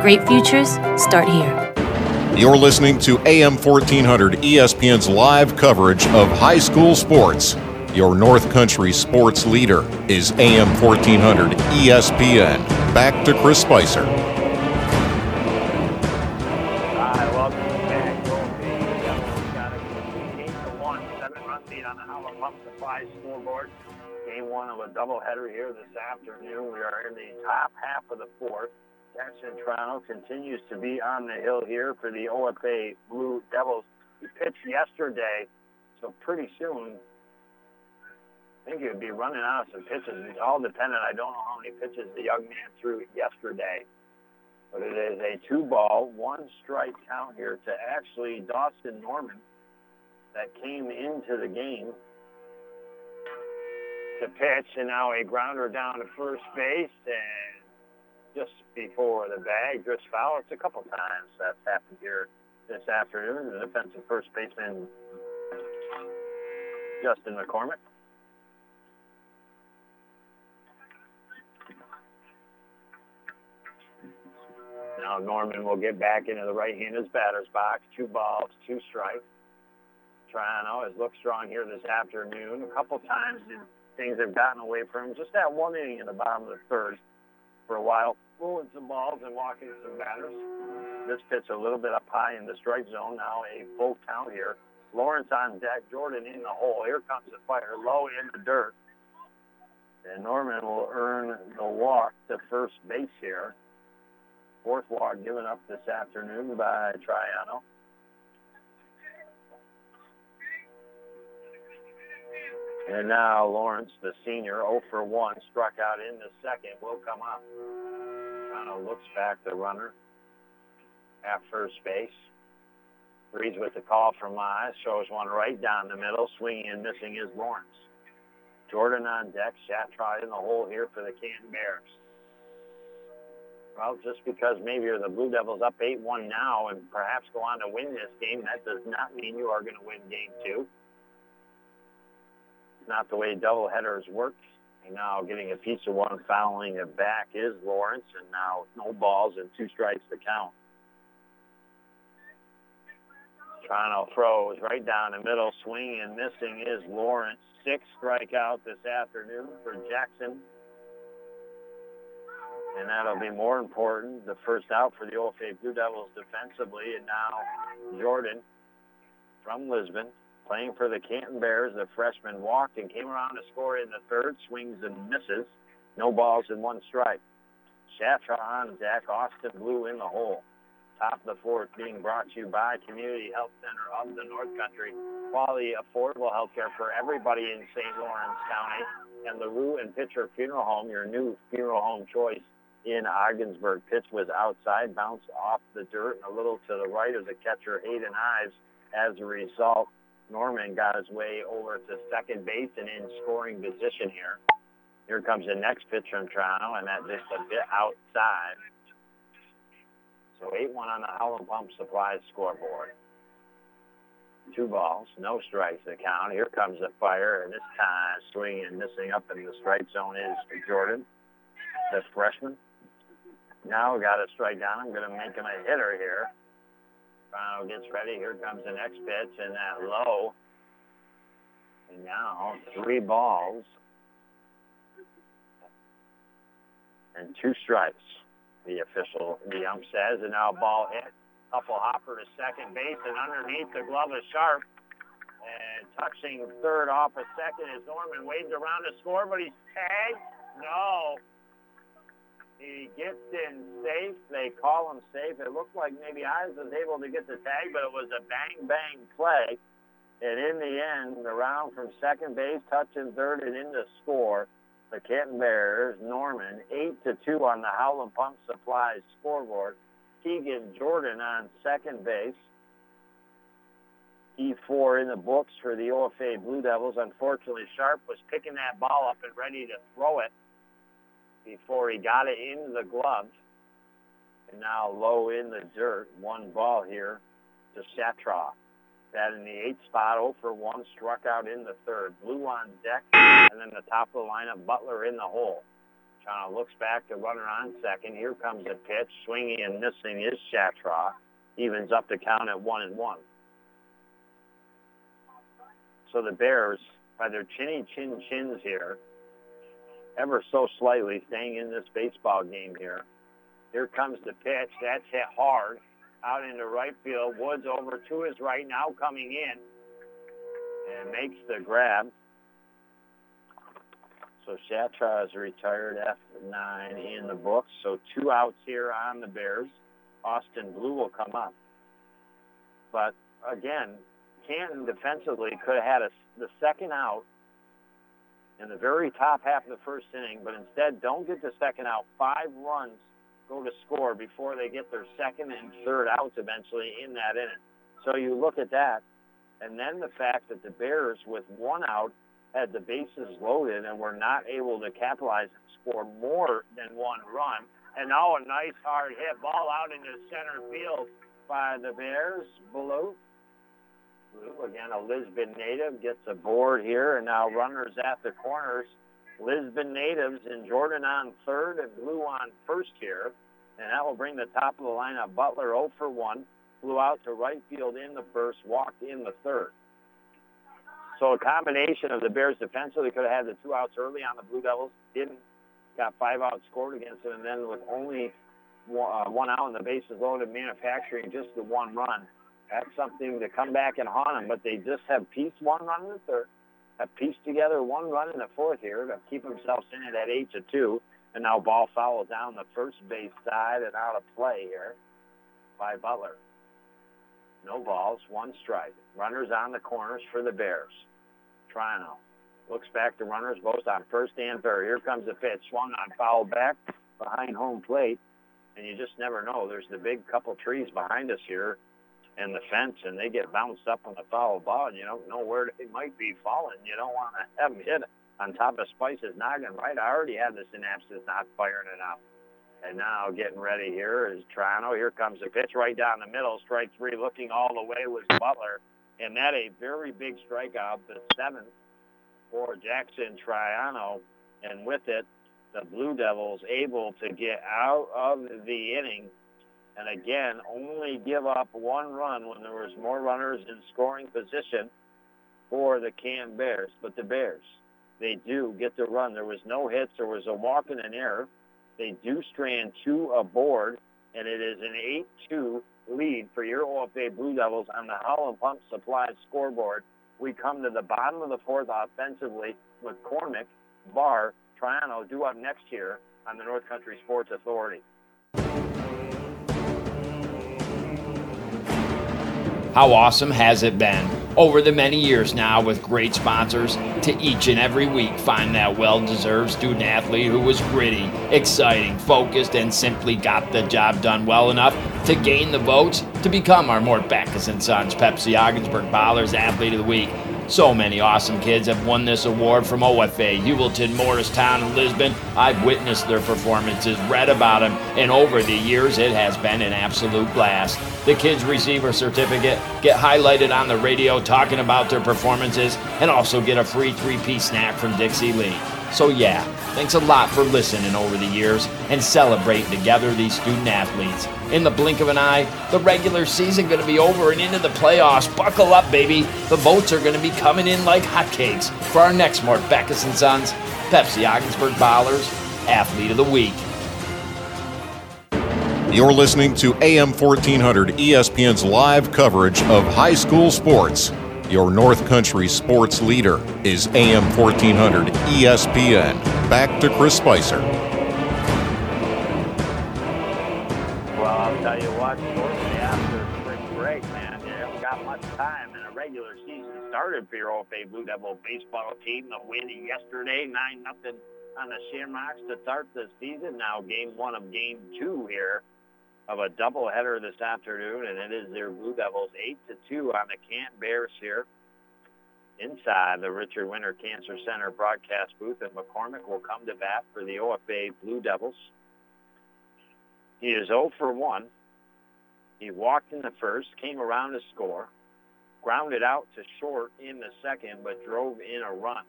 Great futures start here. You're listening to AM 1400 ESPN's live coverage of high school sports. Your North Country sports leader is AM 1400 ESPN. Back to Chris Spicer. doubleheader here this afternoon. We are in the top half of the fourth. Jackson Triano continues to be on the hill here for the OFA Blue Devils. He pitched yesterday, so pretty soon I think he would be running out of some pitches. It's all dependent. I don't know how many pitches the young man threw yesterday. But it is a two ball, one strike count here to actually Dawson Norman that came into the game to pitch, and now a grounder down to first base, and just before the bag Just foul. It's a couple times that's happened here this afternoon. The defensive first baseman, Justin McCormick. Now Norman will get back into the right-handed batter's box. Two balls, two strikes. Triano has looked strong here this afternoon. A couple times things have gotten away from him. Just that one inning in the bottom of the third for a while, pulling some balls and walking some batters. This pitch a little bit up high in the strike zone. Now a full count here. Lawrence on deck. Jordan in the hole. Here comes the fire. Low in the dirt. And Norman will earn the walk to first base here. Fourth walk given up this afternoon by Triano. And now Lawrence, the senior, 0 for 1, struck out in the second, will come up. Triano looks back the runner at first base. Reads with the call from Mize, shows one right down the middle, swinging and missing is Lawrence. Jordan on deck, Shatraw in the hole here for the Canton Bears. Well, just because maybe you're the Blue Devils up 8-1 now and perhaps go on to win this game, that does not mean you are going to win game two. Not the way doubleheaders work. And now getting a piece of one, fouling it back is Lawrence, and now no balls and two strikes to count. Triano throws right down the middle, swinging and missing is Lawrence. Six strikeout this afternoon for Jackson. And that'll be more important. The first out for the OFA Blue Devils defensively. And now Jordan from Lisbon playing for the Canton Bears. The freshman walked and came around to score in the third. Swings and misses. No balls and one strike. Shatraw on deck. Austin Blue in the hole. Top of the fourth being brought to you by Community Health Center of the North Country. Quality, affordable health care for everybody in St. Lawrence County. And the Rue and Pitcher Funeral Home, your new funeral home choice in Ogdensburg. Pitch was outside, bounced off the dirt and a little to the right of the catcher, Hayden Ives. As a result, Norman got his way over to second base and in scoring position here. Here comes the next pitch from Triano, and that just a bit outside. So 8-1 on the Howland Pump Supply scoreboard. Two balls, no strikes to count. Here comes the fire, and this time swinging and missing up in the strike zone is Jordan, the freshman. Now got a strike down. I'm going to make him a hitter here. Triano gets ready. Here comes the next pitch, and that low. And now three balls and two strikes the official, the ump says, and now ball hit. Couple hopper to second base, and underneath the glove is Sharp. And touching third off a second is Norman waves around to score, but he's tagged. No. He gets in safe. They call him safe. It looked like maybe Ives was able to get the tag, but it was a bang-bang play. And in the end, the round from second base, touching third, and into score the Canton Bears, Norman, 8 to 2 on the Howland Pump Supplies scoreboard. Keegan Jordan on second base. E4 in the books for the OFA Blue Devils. Unfortunately, Sharp was picking that ball up and ready to throw it before he got it into the glove. And now low in the dirt, one ball here to Shatraw. That in the eighth spot, 0 for 1, struck out in the third. Blue on deck, and then the top of the lineup, Butler in the hole. China looks back to runner on second. Here comes the pitch. Swinging and missing is Shatraw. Evens up the count at 1 and 1. So the Bears, by their chinny chin chins here, ever so slightly staying in this baseball game here. Here comes the pitch. That's hit hard out into right field. Woods over to his right now coming in and makes the grab. So Shatraw is retired F9 in the books. So two outs here on the Bears. Austin Blue will come up. But again, Canton defensively could have had a, the second out in the very top half of the first inning, but instead don't get the second out. Five runs go to score before they get their second and third outs eventually in that inning. So you look at that, and then the fact that the Bears, with one out, had the bases loaded and were not able to capitalize and score more than one run. And now a nice hard hit ball out into center field by the Bears. Blue. Again, a Lisbon native gets a board here, and now runners at the corners Lisbon natives in Jordan on third and Blue on first here. And that will bring the top of the lineup. Butler 0 for 1. Flew out to right field in the first, walked in the third. So a combination of the Bears defensively could have had the two outs early on the Blue Devils. Didn't. Got five outs scored against them. And then with only uh, one out and the bases loaded, manufacturing just the one run. That's something to come back and haunt them. But they just have piece one run in the third have pieced together one run in the fourth here to keep themselves in it at 8 to 2. And now ball foul down the first base side and out of play here by Butler. No balls, one strike. Runners on the corners for the Bears. Triano looks back to runners both on first and third. Here comes the pitch. Swung on, foul back behind home plate. And you just never know. There's the big couple trees behind us here and the fence, and they get bounced up on the foul ball, and you don't know where they might be falling. You don't want to have them hit on top of Spice's noggin, right? I already had the synapses not firing out. And now getting ready here is Triano. Here comes the pitch right down the middle. Strike three looking all the way was Butler. And that a very big strikeout, the seventh for Jackson Triano. And with it, the Blue Devils able to get out of the inning and again only give up one run when there was more runners in scoring position for the Can Bears. But the Bears, they do get the run. There was no hits. There was a walk and an error. They do strand two aboard, and it is an 8-2 lead for your OFA Blue Devils on the Howland Pump Supply scoreboard. We come to the bottom of the fourth offensively with Cormick, Barr, Triano due up next year on the North Country Sports Authority. How awesome has it been? Over the many years now, with great sponsors, to each and every week find that well deserved student athlete who was gritty, exciting, focused, and simply got the job done well enough to gain the votes to become our Mort Backus and Sons Pepsi Ogdensburg Ballers Athlete of the Week. So many awesome kids have won this award from OFA, Heuvelton, Morristown, and Lisbon. I've witnessed their performances, read about them, and over the years it has been an absolute blast. The kids receive a certificate, get highlighted on the radio talking about their performances, and also get a free three piece snack from Dixie Lee. So, yeah, thanks a lot for listening over the years and celebrating together these student athletes. In the blink of an eye, the regular season going to be over and into the playoffs. Buckle up, baby. The votes are going to be coming in like hotcakes for our next Mort Backus and Sons Pepsi Ogdensburg Ballers Athlete of the Week. You're listening to AM 1400 ESPN's live coverage of high school sports. Your North Country sports leader is AM 1400 ESPN. Back to Chris Spicer. Well, I'll tell you what, shortly after spring break, man, you haven't got much time, and a regular season started for your OFA Blue Devil baseball team. The win yesterday, 9 nothing on the Shamrocks to start the season. Now, game one of game two here of a doubleheader this afternoon, and it is their Blue Devils 8 to 2 on the Cant Bears here inside the Richard Winter Cancer Center broadcast booth. And McCormick will come to bat for the OFA Blue Devils. He is 0 for 1. He walked in the first, came around to score, grounded out to short in the second, but drove in a run.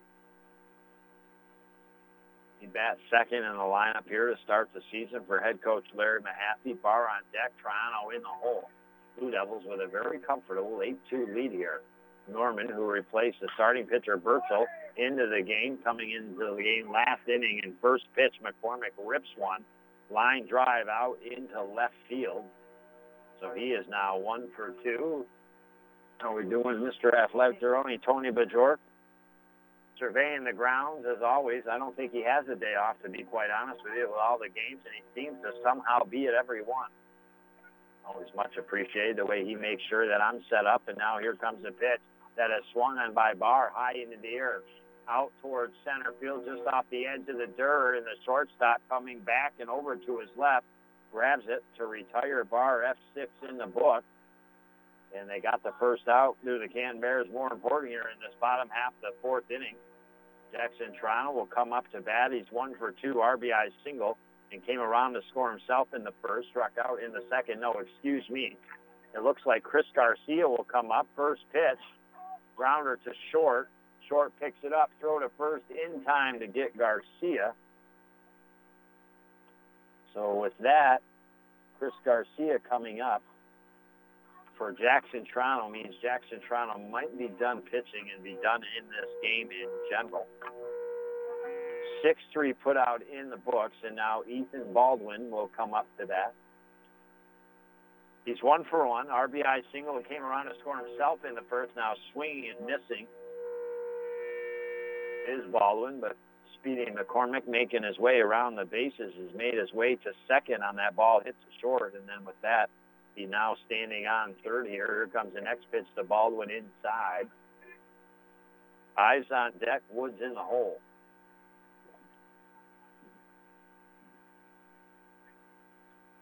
He bats second in the lineup here to start the season for head coach Larry Mahaffey. Barr on deck, Triano in the hole. Blue Devils with a very comfortable 8-2 lead here. Norman, who replaced the starting pitcher Bertzel into the game, coming into the game last inning and first pitch, McCormick rips one. Line drive out into left field. So he is now one for two. How are we doing, Mr. Athletic Tony Bajork? Surveying the grounds as always. I don't think he has a day off, to be quite honest with you, with all the games, and he seems to somehow be at every one. Always much appreciated the way he makes sure that I'm set up, and now here comes a pitch that is swung on by Barr high into the air, out towards center field, just off the edge of the dirt, and the shortstop coming back and over to his left, grabs it to retire Barr F6 in the book. And they got the first out through the Can Bears. More important here in this bottom half of the fourth inning. Jackson Triano will come up to bat. He's one for two RBI single and came around to score himself in the first, struck out in the second. No, excuse me. It looks like Chris Garcia will come up. First pitch, grounder to short. Short picks it up, throw to first in time to get Garcia. So with that, Chris Garcia coming up for Jackson Triano means Jackson Triano might be done pitching and be done in this game in general. 6-3 put out in the books, and now Ethan Baldwin will come up to that. He's one for one. RBI single and came around to score himself in the first. Now swinging and missing is Baldwin, but Speedy McCormick making his way around the bases has made his way to second on that ball, hits it short, and then with that, he now standing on third here. Here comes the next pitch to Baldwin inside. Ives on deck, Woods in the hole.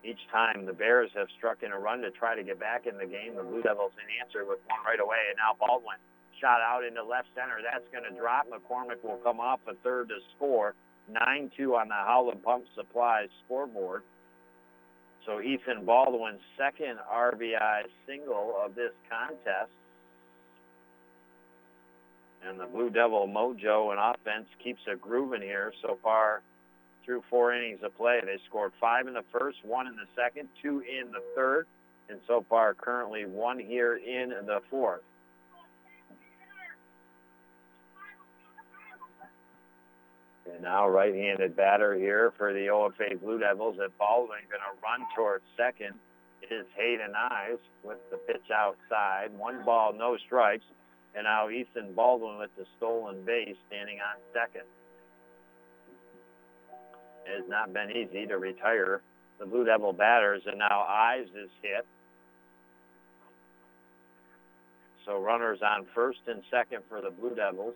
Each time the Bears have struck in a run to try to get back in the game, the Blue Devils in answer with one right away, and now Baldwin shot out into left center. That's going to drop. McCormick will come off a third to score. 9-2 on the Howland Pump Supplies scoreboard. So Ethan Baldwin's second RBI single of this contest. And the Blue Devil mojo and offense keeps a grooving here so far through four innings of play. They scored five in the first, one in the second, two in the third, and so far currently one here in the fourth. And now right-handed batter here for the OFA Blue Devils at Baldwin going to run towards second is Hayden Ives with the pitch outside. One ball, no strikes. And now Ethan Baldwin with the stolen base standing on second. It has not been easy to retire the Blue Devil batters, and now Ives is hit. So runners on first and second for the Blue Devils.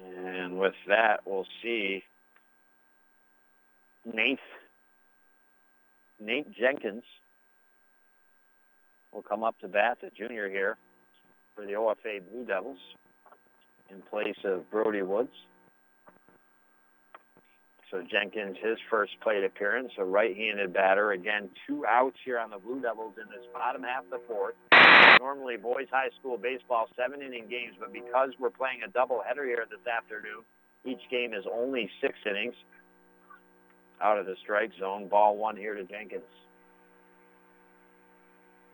And with that, we'll see Nate, Nate Jenkins will come up to bat, the junior here for the OFA Blue Devils in place of Brody Woods. So Jenkins, his first plate appearance, a right-handed batter. Again, two outs here on the Blue Devils in this bottom half of the fourth. Normally, boys high school baseball, seven-inning games, but because we're playing a doubleheader here this afternoon, each game is only six innings out of the strike zone. Ball one here to Jenkins.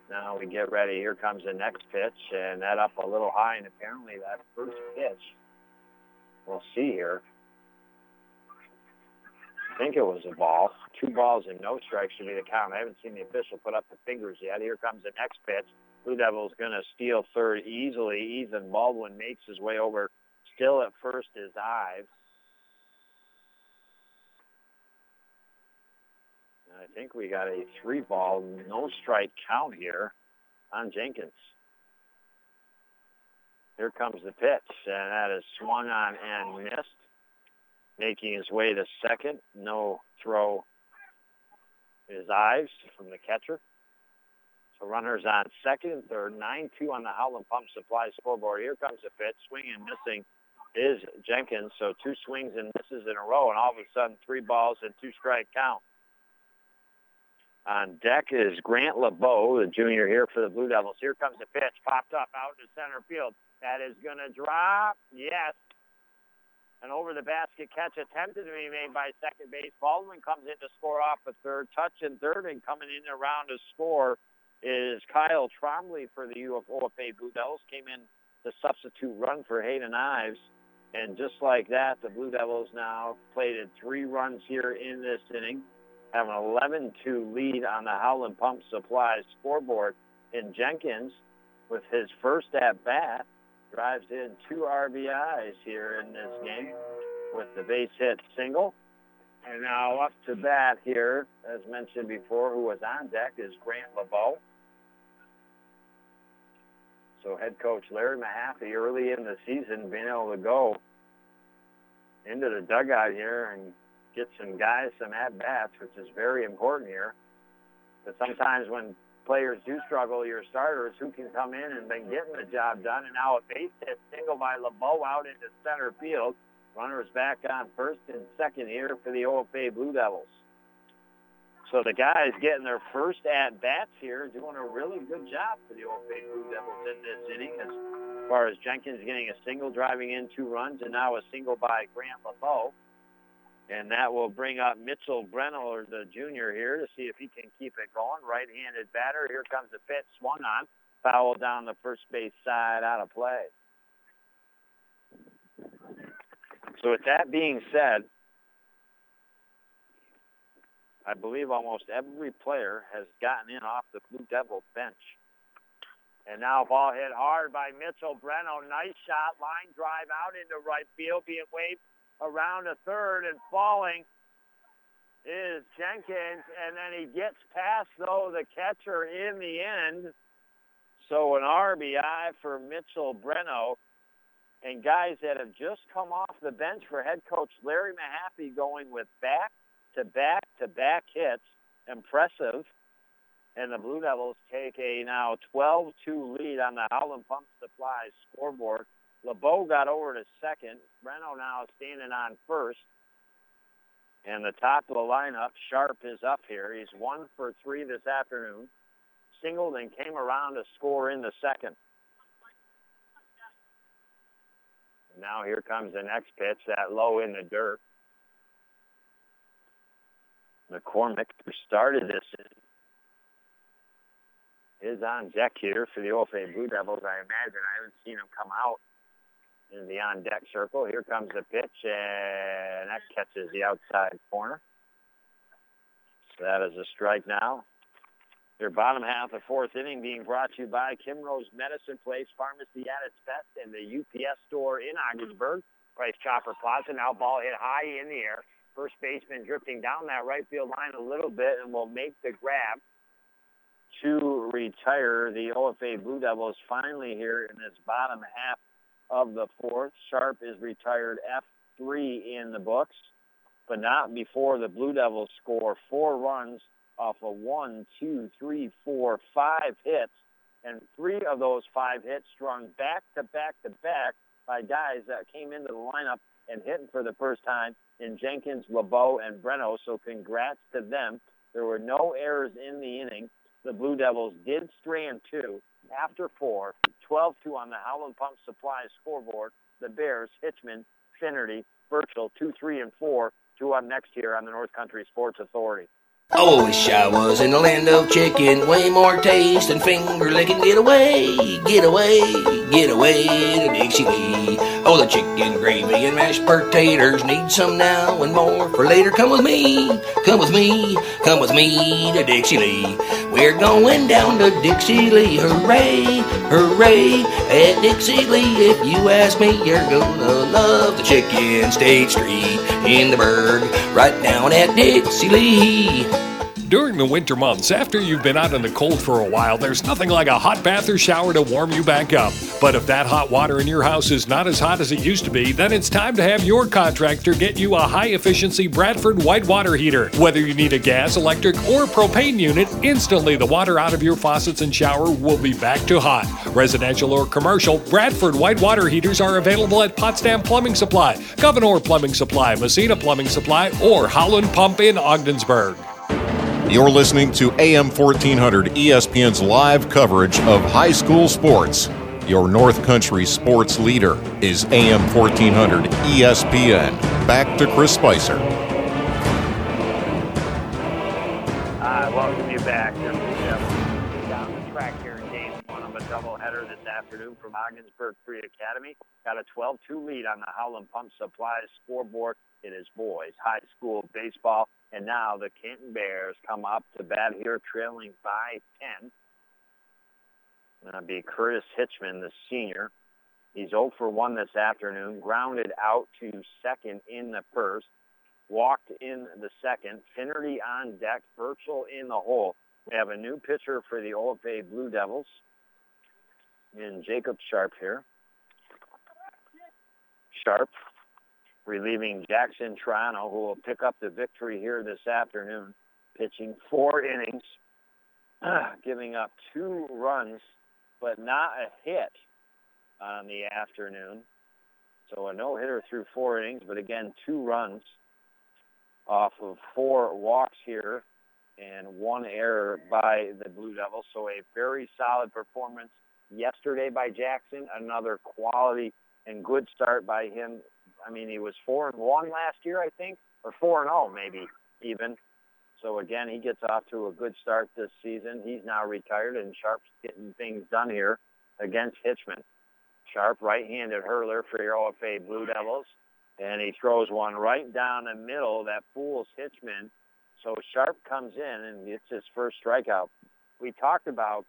Now we get ready. Here comes the next pitch, and that up a little high, and apparently that first pitch, we'll see here, think it was a ball. Two balls and no strikes should be the count. I haven't seen the official put up the fingers yet. Here comes the next pitch. Blue Devils going to steal third easily. Ethan Baldwin makes his way over. Still at first is Ives. I think we got a three ball, no strike count here on Jenkins. Here comes the pitch, and that is swung on and missed making his way to second. No throw is Ives from the catcher. So runners on second and third, 9-2 on the Howland Pump Supply scoreboard. Here comes the pitch. Swinging and missing is Jenkins. So two swings and misses in a row, and all of a sudden three balls and two strike count. On deck is Grant LeBeau, the junior here for the Blue Devils. Here comes the pitch, popped up out to center field. That is going to drop. Yes, an over the basket catch attempted to be made by second base. Baldwin comes in to score off a third. Touch and third, and coming in around to score is Kyle Trombley for the OFA Blue Devils. Came in the substitute run for Hayden Ives. And just like that, the Blue Devils now played plated three runs here in this inning, have an 11-2 lead on the Howland Pump Supplies scoreboard. And Jenkins, with his first at-bat, drives in two RBIs here in this game with the base hit single. And now up to bat here, as mentioned before, who was on deck is Grant LeBeau. So head coach Larry Mahaffey early in the season being able to go into the dugout here and get some guys some at-bats, which is very important here. But sometimes when players do struggle, your starters who can come in and been getting the job done. And now a base hit single by LeBeau out into center field. Runners back on first and second here for the OFA Blue Devils. So the guys getting their first at bats here, doing a really good job for the OFA Blue Devils in this inning. As far as Jenkins getting a single, driving in two runs, and now a single by Grant LeBeau. And that will bring up Mitchell Brennel, the junior here, to see if he can keep it going. Right-handed batter. Here comes the pitch, swung on. Foul down the first base side, out of play. So with that being said, I believe almost every player has gotten in off the Blue Devil bench. And now ball hit hard by Mitchell Breno. Nice shot. Line drive out into right field, being waved around a third and falling is Jenkins. And then he gets past, though, the catcher in the end. So an RBI for Mitchell Breno. And guys that have just come off the bench for head coach Larry Mahaffey going with back to back to back hits. Impressive and the Blue Devils take a now 12-2 lead on the Howland Pump Supply scoreboard. LeBeau got over to second. Breno now standing on first. And the top of the lineup, Sharp is up here. He's one for three this afternoon. Singled and came around to score in the second. Now here comes the next pitch, that low in the dirt. McCormick, who started this is on deck here for the OFA Blue Devils. I imagine I haven't seen him come out in the on deck circle. Here comes the pitch, and that catches the outside corner. So that is a strike now. Your bottom half of fourth inning being brought to you by Kimrose Medicine Place Pharmacy at its best and the UPS store in Ogdensburg. Price Chopper Plaza now ball hit high in the air. First baseman drifting down that right field line a little bit and will make the grab to retire the OFA Blue Devils finally here in this bottom half of the fourth. Sharp is retired F3 in the books, but not before the Blue Devils score four runs off of one, two, three, four, five hits, and three of those five hits strung back to back to back by guys that came into the lineup and hitting for the first time in Jenkins, LeBeau, and Breno. So congrats to them. There were no errors in the inning the Blue Devils did strand two after four, 12-2 on the Howland Pump Supply scoreboard. The Bears, Hitchman, Finnerty, Birchall, 2, 3, and 4, two up next year on the North Country Sports Authority. Oh, wish I was in the land of chicken. Way more taste than finger licking. Get away, get away, get away to Dixie Lee. Oh, the chicken gravy and mashed potatoes. Need some now and more for later. Come with me, come with me, come with me to Dixie Lee. We're going down to Dixie Lee. Hooray, hooray at Dixie Lee. If you ask me, you're gonna love the chicken State Street in the burg, Right down at Dixie Lee. During the winter months, after you've been out in the cold for a while, there's nothing like a hot bath or shower to warm you back up. But if that hot water in your house is not as hot as it used to be, then it's time to have your contractor get you a high efficiency Bradford white water heater. Whether you need a gas, electric, or propane unit, instantly the water out of your faucets and shower will be back to hot. Residential or commercial, Bradford white water heaters are available at Potsdam Plumbing Supply, Gouverneur Plumbing Supply, Massena Plumbing Supply, or Howland Pump in Ogdensburg. You're listening to AM 1400 ESPN's live coverage of high school sports. Your North Country sports leader is AM 1400 ESPN. Back to Chris Spicer. I welcome you back. Down the track here in game one of a doubleheader this afternoon from Ogdensburg Free Academy. Got a 12-2 lead on the Howland Pump Supply scoreboard. It is boys high school baseball. And now the Canton Bears come up to bat here trailing by 10. That'll be Curtis Hitchman, the senior. He's 0 for 1 this afternoon, grounded out to second in the first, walked in the second, Finnerty on deck, Birchall in the hole. We have a new pitcher for the OFA Blue Devils in Jacob Sharp here. Sharp relieving Jackson Triano, who will pick up the victory here this afternoon, pitching four innings, ah, giving up two runs, but not a hit on the afternoon. So a no-hitter through four innings, but again, two runs off of four walks here and one error by the Blue Devils. So a very solid performance yesterday by Jackson. Another quality and good start by him I mean, he was four and one last year, I think, or four and zero, oh, maybe even. So again, he gets off to a good start this season. He's now retired, and Sharp's getting things done here against Hitchman. Sharp, right-handed hurler for your OFA Blue Devils, and he throws one right down the middle that fools Hitchman. So Sharp comes in and gets his first strikeout. We talked about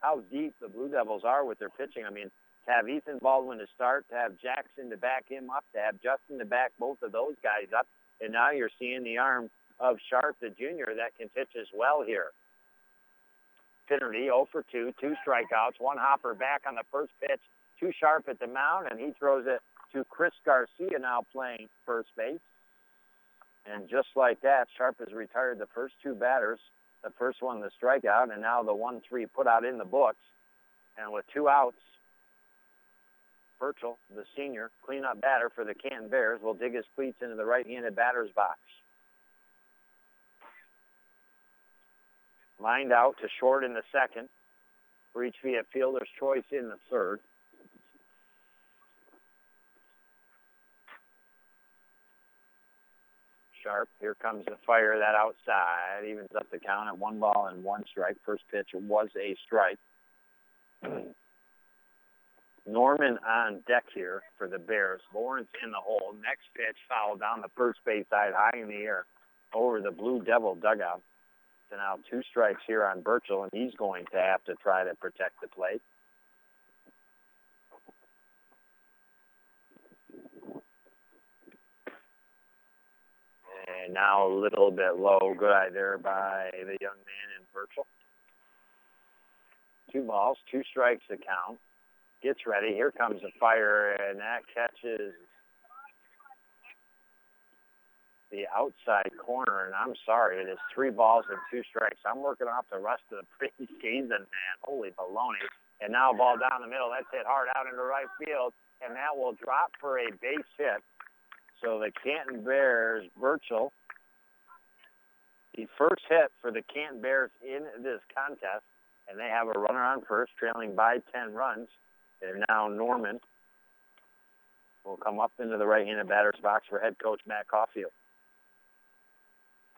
how deep the Blue Devils are with their pitching. I mean, to have Ethan Baldwin to start, to have Jackson to back him up, to have Justin to back both of those guys up, and now you're seeing the arm of Sharp, the junior, that can pitch as well here. Finnerty 0 for 2, two strikeouts, one hopper back on the first pitch, too sharp at the mound, and he throws it to Chris Garcia now playing first base. And just like that, Sharp has retired the first two batters. The first one, the strikeout, and now the 1-3 put out in the books. And with two outs, Birchall, the senior cleanup batter for the Canton Bears, will dig his cleats into the right-handed batter's box. Lined out to short in the second. Reach via fielder's choice in the third. Sharp. Here comes the fire that outside. Evens up the count at one ball and one strike. First pitch was a strike. Norman on deck here for the Bears. Lawrence in the hole. Next pitch foul down the first base side, high in the air, over the Blue Devil dugout. So now two strikes here on Birchall, and he's going to have to try to protect the plate. And now a little bit low. Good eye there by the young man in Birchall. Two balls, two strikes to count. Gets ready. Here comes the fire, and that catches the outside corner. And I'm sorry, it is three balls and two strikes. I'm working off the rest of the preseason, man. Holy baloney. And now ball down the middle. That's hit hard out into right field, and that will drop for a base hit. So the Canton Bears, Birchall, the first hit for the Canton Bears in this contest, and they have a runner on first, trailing by 10 runs. And now Norman will come up into the right-handed batter's box for head coach Matt Caulfield.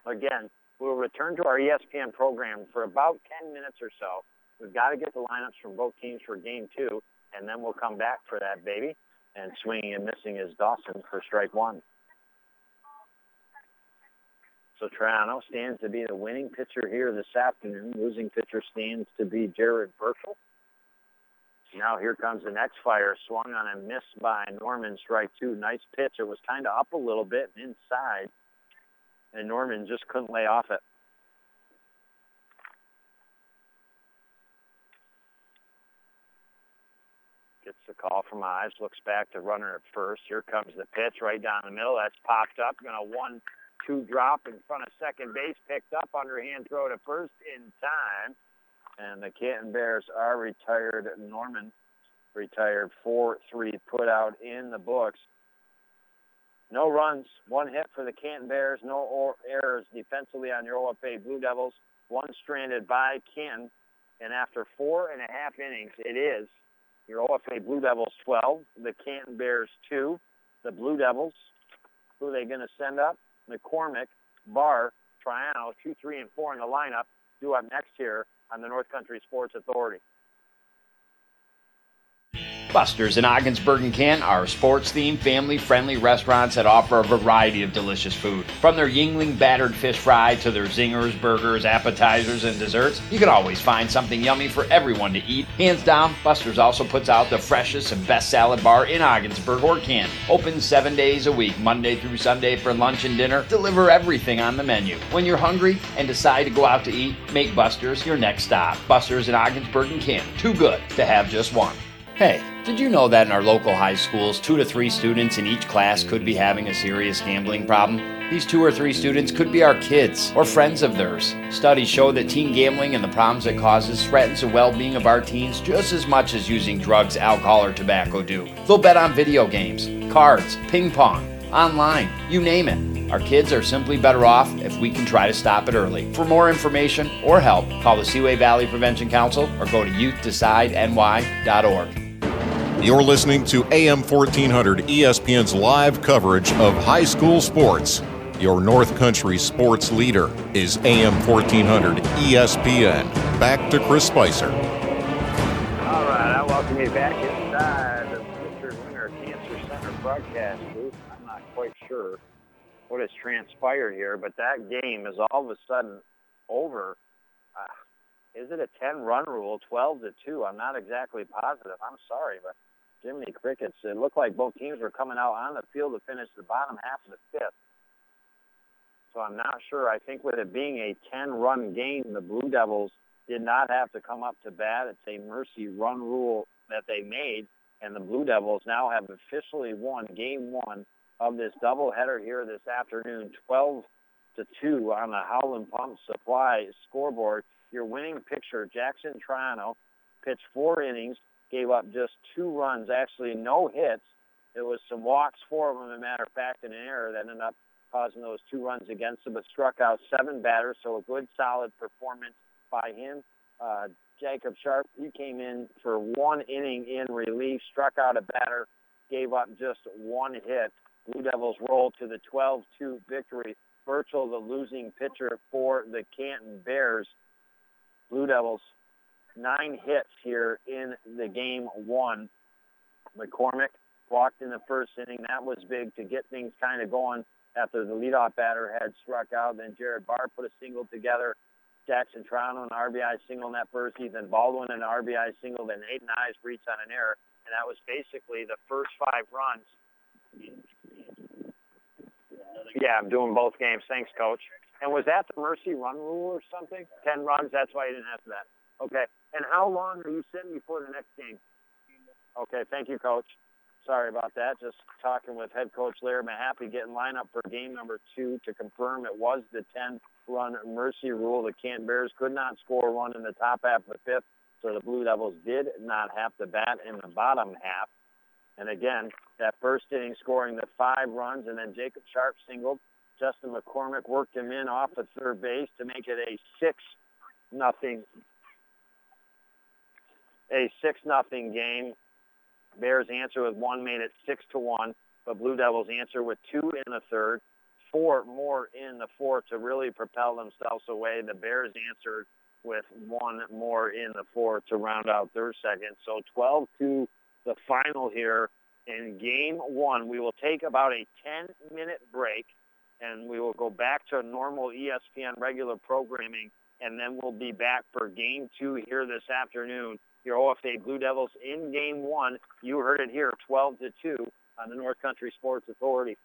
Again, we'll return to our ESPN program for about 10 minutes or so. We've got to get the lineups from both teams for game two, and then we'll come back for that baby. And swinging and missing is Dawson for strike one. So Triano stands to be the winning pitcher here this afternoon. Losing pitcher stands to be Jared Birchall. Now here comes the next fire. Swung on and missed by Norman. Strike two. Nice pitch. It was kind of up a little bit inside. And Norman just couldn't lay off it. Gets the call from Ives. Looks back to runner at first. Here comes the pitch right down the middle. That's popped up. Going to one two drop in front of second base. Picked up underhand throw to first in time. And the Canton Bears are retired. Norman retired 4-3 put out in the books. No runs, one hit for the Canton Bears, no errors defensively on your OFA Blue Devils, one stranded by Canton. And after four and a half innings, it is your OFA Blue Devils 12, the Canton Bears 2. The Blue Devils, who are they going to send up? McCormick, Barr, Triano, 2, 3, and 4 in the lineup, due up next here on the North Country Sports Authority. Buster's in Ogdensburg and Kent are sports-themed, family-friendly restaurants that offer a variety of delicious food. From their Yuengling battered fish fry to their zingers, burgers, appetizers, and desserts, you can always find something yummy for everyone to eat. Hands down, Buster's also puts out the freshest and best salad bar in Ogdensburg or Kent. Open seven days a week, Monday through Sunday for lunch and dinner. Deliver everything on the menu. When you're hungry and decide to go out to eat, make Buster's your next stop. Buster's in Ogdensburg and Kent. Too good to have just one. Hey, did you know that in our local high schools, two to three students in each class could be having a serious gambling problem? These two or three students could be our kids or friends of theirs. Studies show that teen gambling and the problems it causes threatens the well-being of our teens just as much as using drugs, alcohol, or tobacco do. They'll bet on video games, cards, ping pong, online, you name it. Our kids are simply better off if we can try to stop it early. For more information or help, call the Seaway Valley Prevention Council or go to youthdecideNY.org. You're listening to AM 1400 ESPN's live coverage of high school sports. Your North Country sports leader is AM 1400 ESPN. Back to Chris Spicer. All right, I welcome you back inside the Richard Winger Cancer Center broadcast booth. I'm not quite sure what has transpired here, but that game is all of a sudden over. Uh, is it a 10 run rule, 12 to 2? I'm not exactly positive. I'm sorry, but Jiminy Crickets, it looked like both teams were coming out on the field to finish the bottom half of the fifth. So I'm not sure. I think with it being a 10 run game, the Blue Devils did not have to come up to bat. It's a mercy run rule that they made, and the Blue Devils now have officially won game one of this doubleheader here this afternoon, 12 to 2 on the Howland Pump Supply scoreboard. Your winning pitcher, Jackson Triano, pitched four innings, gave up just two runs, actually no hits. It was some walks for him, as a matter of fact, and an error that ended up causing those two runs against him, but struck out seven batters, so a good, solid performance by him. Uh, Jacob Sharp, he came in for one inning in relief, struck out a batter, gave up just one hit. Blue Devils rolled to the 12-2 victory. Birchall, the losing pitcher for the Canton Bears. Blue Devils, nine hits here in the game one. McCormick walked in the first inning. That was big to get things kind of going after the leadoff batter had struck out. Then Jared Barr put a single together. Jackson Triano an RBI single in that first. Ethan Baldwin an RBI single. Then Aiden Ives reached on an error. And that was basically the first five runs. Yeah, I'm doing both games. Thanks, Coach. And was that the mercy run rule or something? Ten runs, that's why you didn't have that. Okay. And how long are you sitting before the next game? Okay, thank you, Coach. Sorry about that. Just talking with head coach Larry Mahaffey, getting lined up for game number two to confirm it was the 10-run mercy rule. The Canton Bears could not score one in the top half of the fifth, so the Blue Devils did not have to bat in the bottom half. And again, that first inning scoring the five runs, and then Jacob Sharp singled. Justin McCormick worked him in off of third base to make it a six nothing a six nothing game. Bears answer with one made it six to one, but Blue Devils answer with two in the third, four more in the fourth to really propel themselves away. The Bears answered with one more in the fourth to round out their second. So 12 to the final here in game one. We will take about a 10 minute break and we will go back to normal ESPN regular programming and then we'll be back for game two here this afternoon your OFA Blue Devils in game one. You heard it here, 12 to 2 on the North Country Sports Authority.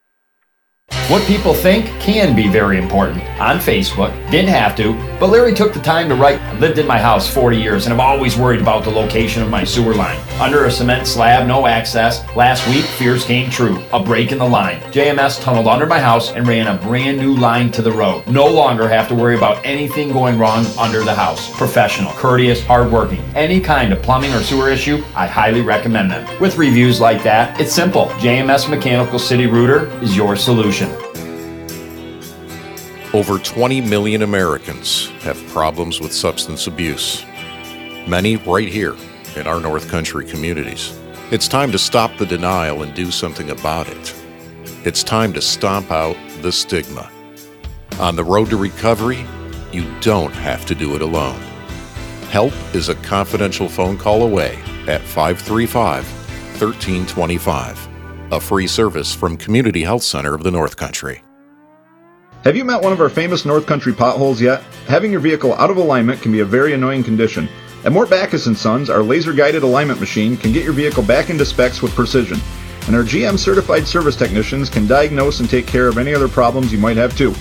What people think can be very important. On Facebook, didn't have to, but Larry took the time to write. I lived in my house 40 years and I'm always worried about the location of my sewer line. Under a cement slab, no access. Last week, fears came true. A break in the line. JMS tunneled under my house and ran a brand new line to the road. No longer have to worry about anything going wrong under the house. Professional, courteous, hardworking. Any kind of plumbing or sewer issue, I highly recommend them. With reviews like that, it's simple. JMS Mechanical City Router is your solution. Over 20 million Americans have problems with substance abuse, many right here in our North Country communities. It's time to stop the denial and do something about it. It's time to stomp out the stigma. On the road to recovery, you don't have to do it alone. Help is a confidential phone call away at 535 1325, a free service from Community Health Center of the North Country. Have you met one of our famous North Country potholes yet? Having your vehicle out of alignment can be a very annoying condition. At Mort Backus & Sons, our laser-guided alignment machine can get your vehicle back into specs with precision. And our GM certified service technicians can diagnose and take care of any other problems you might have too.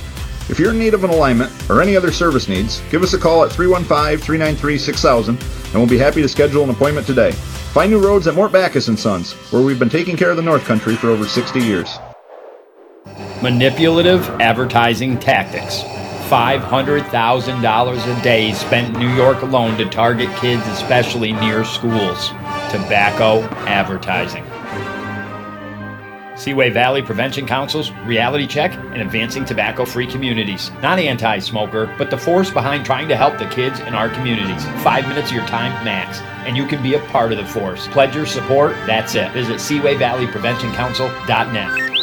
If you're in need of an alignment or any other service needs, give us a call at 315-393-6000 and we'll be happy to schedule an appointment today. Find new roads at Mort Backus & Sons, where we've been taking care of the North Country for over 60 years. Manipulative advertising tactics. $500,000 a day spent in New York alone to target kids, especially near schools. Tobacco advertising. Seaway Valley Prevention Council's Reality Check and Advancing Tobacco Free Communities. Not anti smoker, but the force behind trying to help the kids in our communities. Five minutes of your time max, and you can be a part of the force. Pledge your support, that's it. Visit SeawayValleyPreventionCouncil.net.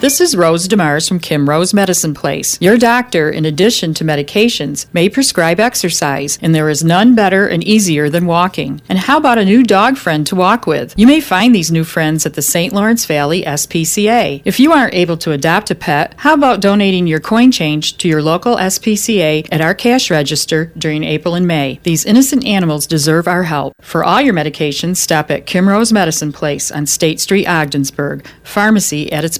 This is Rose DeMars from Kim Rose Medicine Place. Your doctor, in addition to medications, may prescribe exercise, and there is none better and easier than walking. And how about a new dog friend to walk with? You may find these new friends at the St. Lawrence Valley SPCA. If you aren't able to adopt a pet, how about donating your coin change to your local SPCA at our cash register during April and May? These innocent animals deserve our help. For all your medications, stop at Kim Rose Medicine Place on State Street, Ogdensburg. Pharmacy at its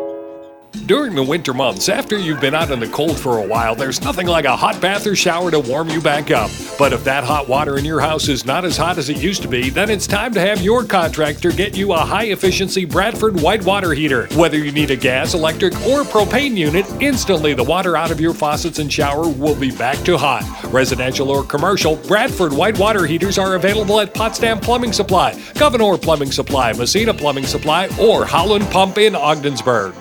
During the winter months, after you've been out in the cold for a while, there's nothing like a hot bath or shower to warm you back up. But if that hot water in your house is not as hot as it used to be, then it's time to have your contractor get you a high efficiency Bradford white water heater. Whether you need a gas, electric, or propane unit, instantly the water out of your faucets and shower will be back to hot. Residential or commercial, Bradford white water heaters are available at Potsdam Plumbing Supply, Gouverneur Plumbing Supply, Massena Plumbing Supply, or Howland Pump in Ogdensburg.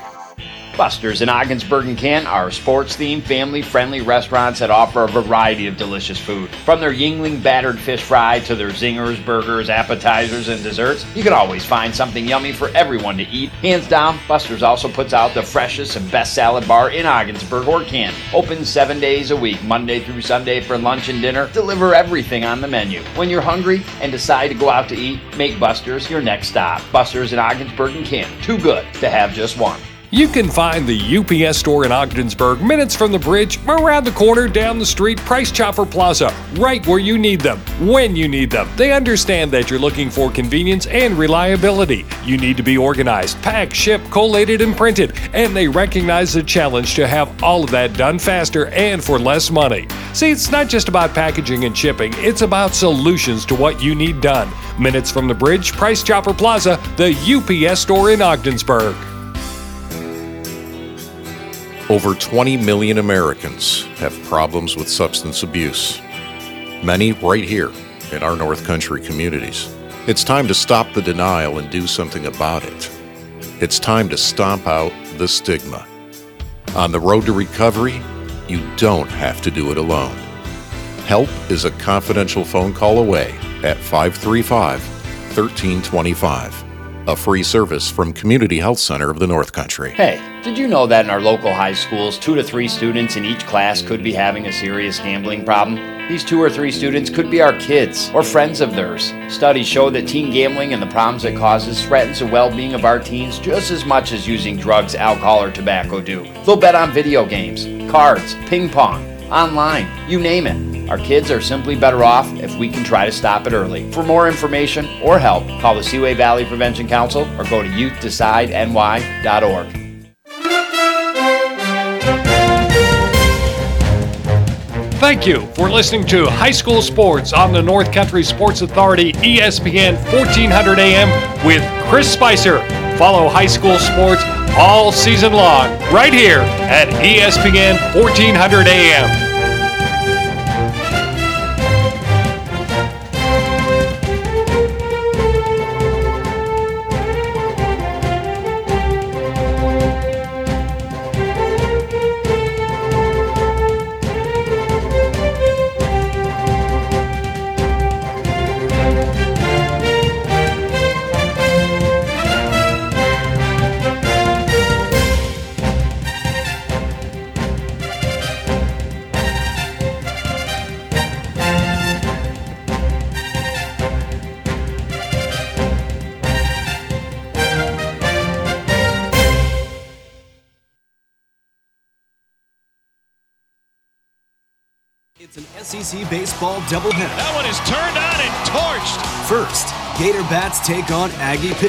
Buster's in Ogdensburg and Kent are sports themed, family friendly restaurants that offer a variety of delicious food. From their Yuengling battered fish fry to their zingers, burgers, appetizers, and desserts, you can always find something yummy for everyone to eat. Hands down, Buster's also puts out the freshest and best salad bar in Ogdensburg or Kent. Open seven days a week, Monday through Sunday for lunch and dinner. Deliver everything on the menu. When you're hungry and decide to go out to eat, make Buster's your next stop. Buster's in Ogdensburg and Kent. Too good to have just one. You can find the UPS store in Ogdensburg minutes from the bridge, around the corner, down the street, Price Chopper Plaza, right where you need them, when you need them. They understand that you're looking for convenience and reliability. You need to be organized, packed, shipped, collated, and printed, and they recognize the challenge to have all of that done faster and for less money. See, it's not just about packaging and shipping, it's about solutions to what you need done. Minutes from the bridge, Price Chopper Plaza, the UPS store in Ogdensburg. Over 20 million Americans have problems with substance abuse, many right here in our North Country communities. It's time to stop the denial and do something about it. It's time to stomp out the stigma. On the road to recovery, you don't have to do it alone. Help is a confidential phone call away at 535 1325 a free service from Community Health Center of the North Country. Hey, did you know that in our local high schools, two to three students in each class could be having a serious gambling problem? These two or three students could be our kids or friends of theirs. Studies show that teen gambling and the problems it causes threatens the well being of our teens just as much as using drugs, alcohol, or tobacco do. They'll bet on video games, cards, ping pong, online, you name it. Our kids are simply better off if we can try to stop it early. For more information or help, call the Seaway Valley Prevention Council or go to youthdecideNY.org. Thank you for listening to High School Sports on the North Country Sports Authority ESPN 1400 AM with Chris Spicer. Follow high school sports all season long right here at ESPN 1400 AM. SEC doubleheader. That one is turned on and torched. First, Gator Bats take on Aggie pitch.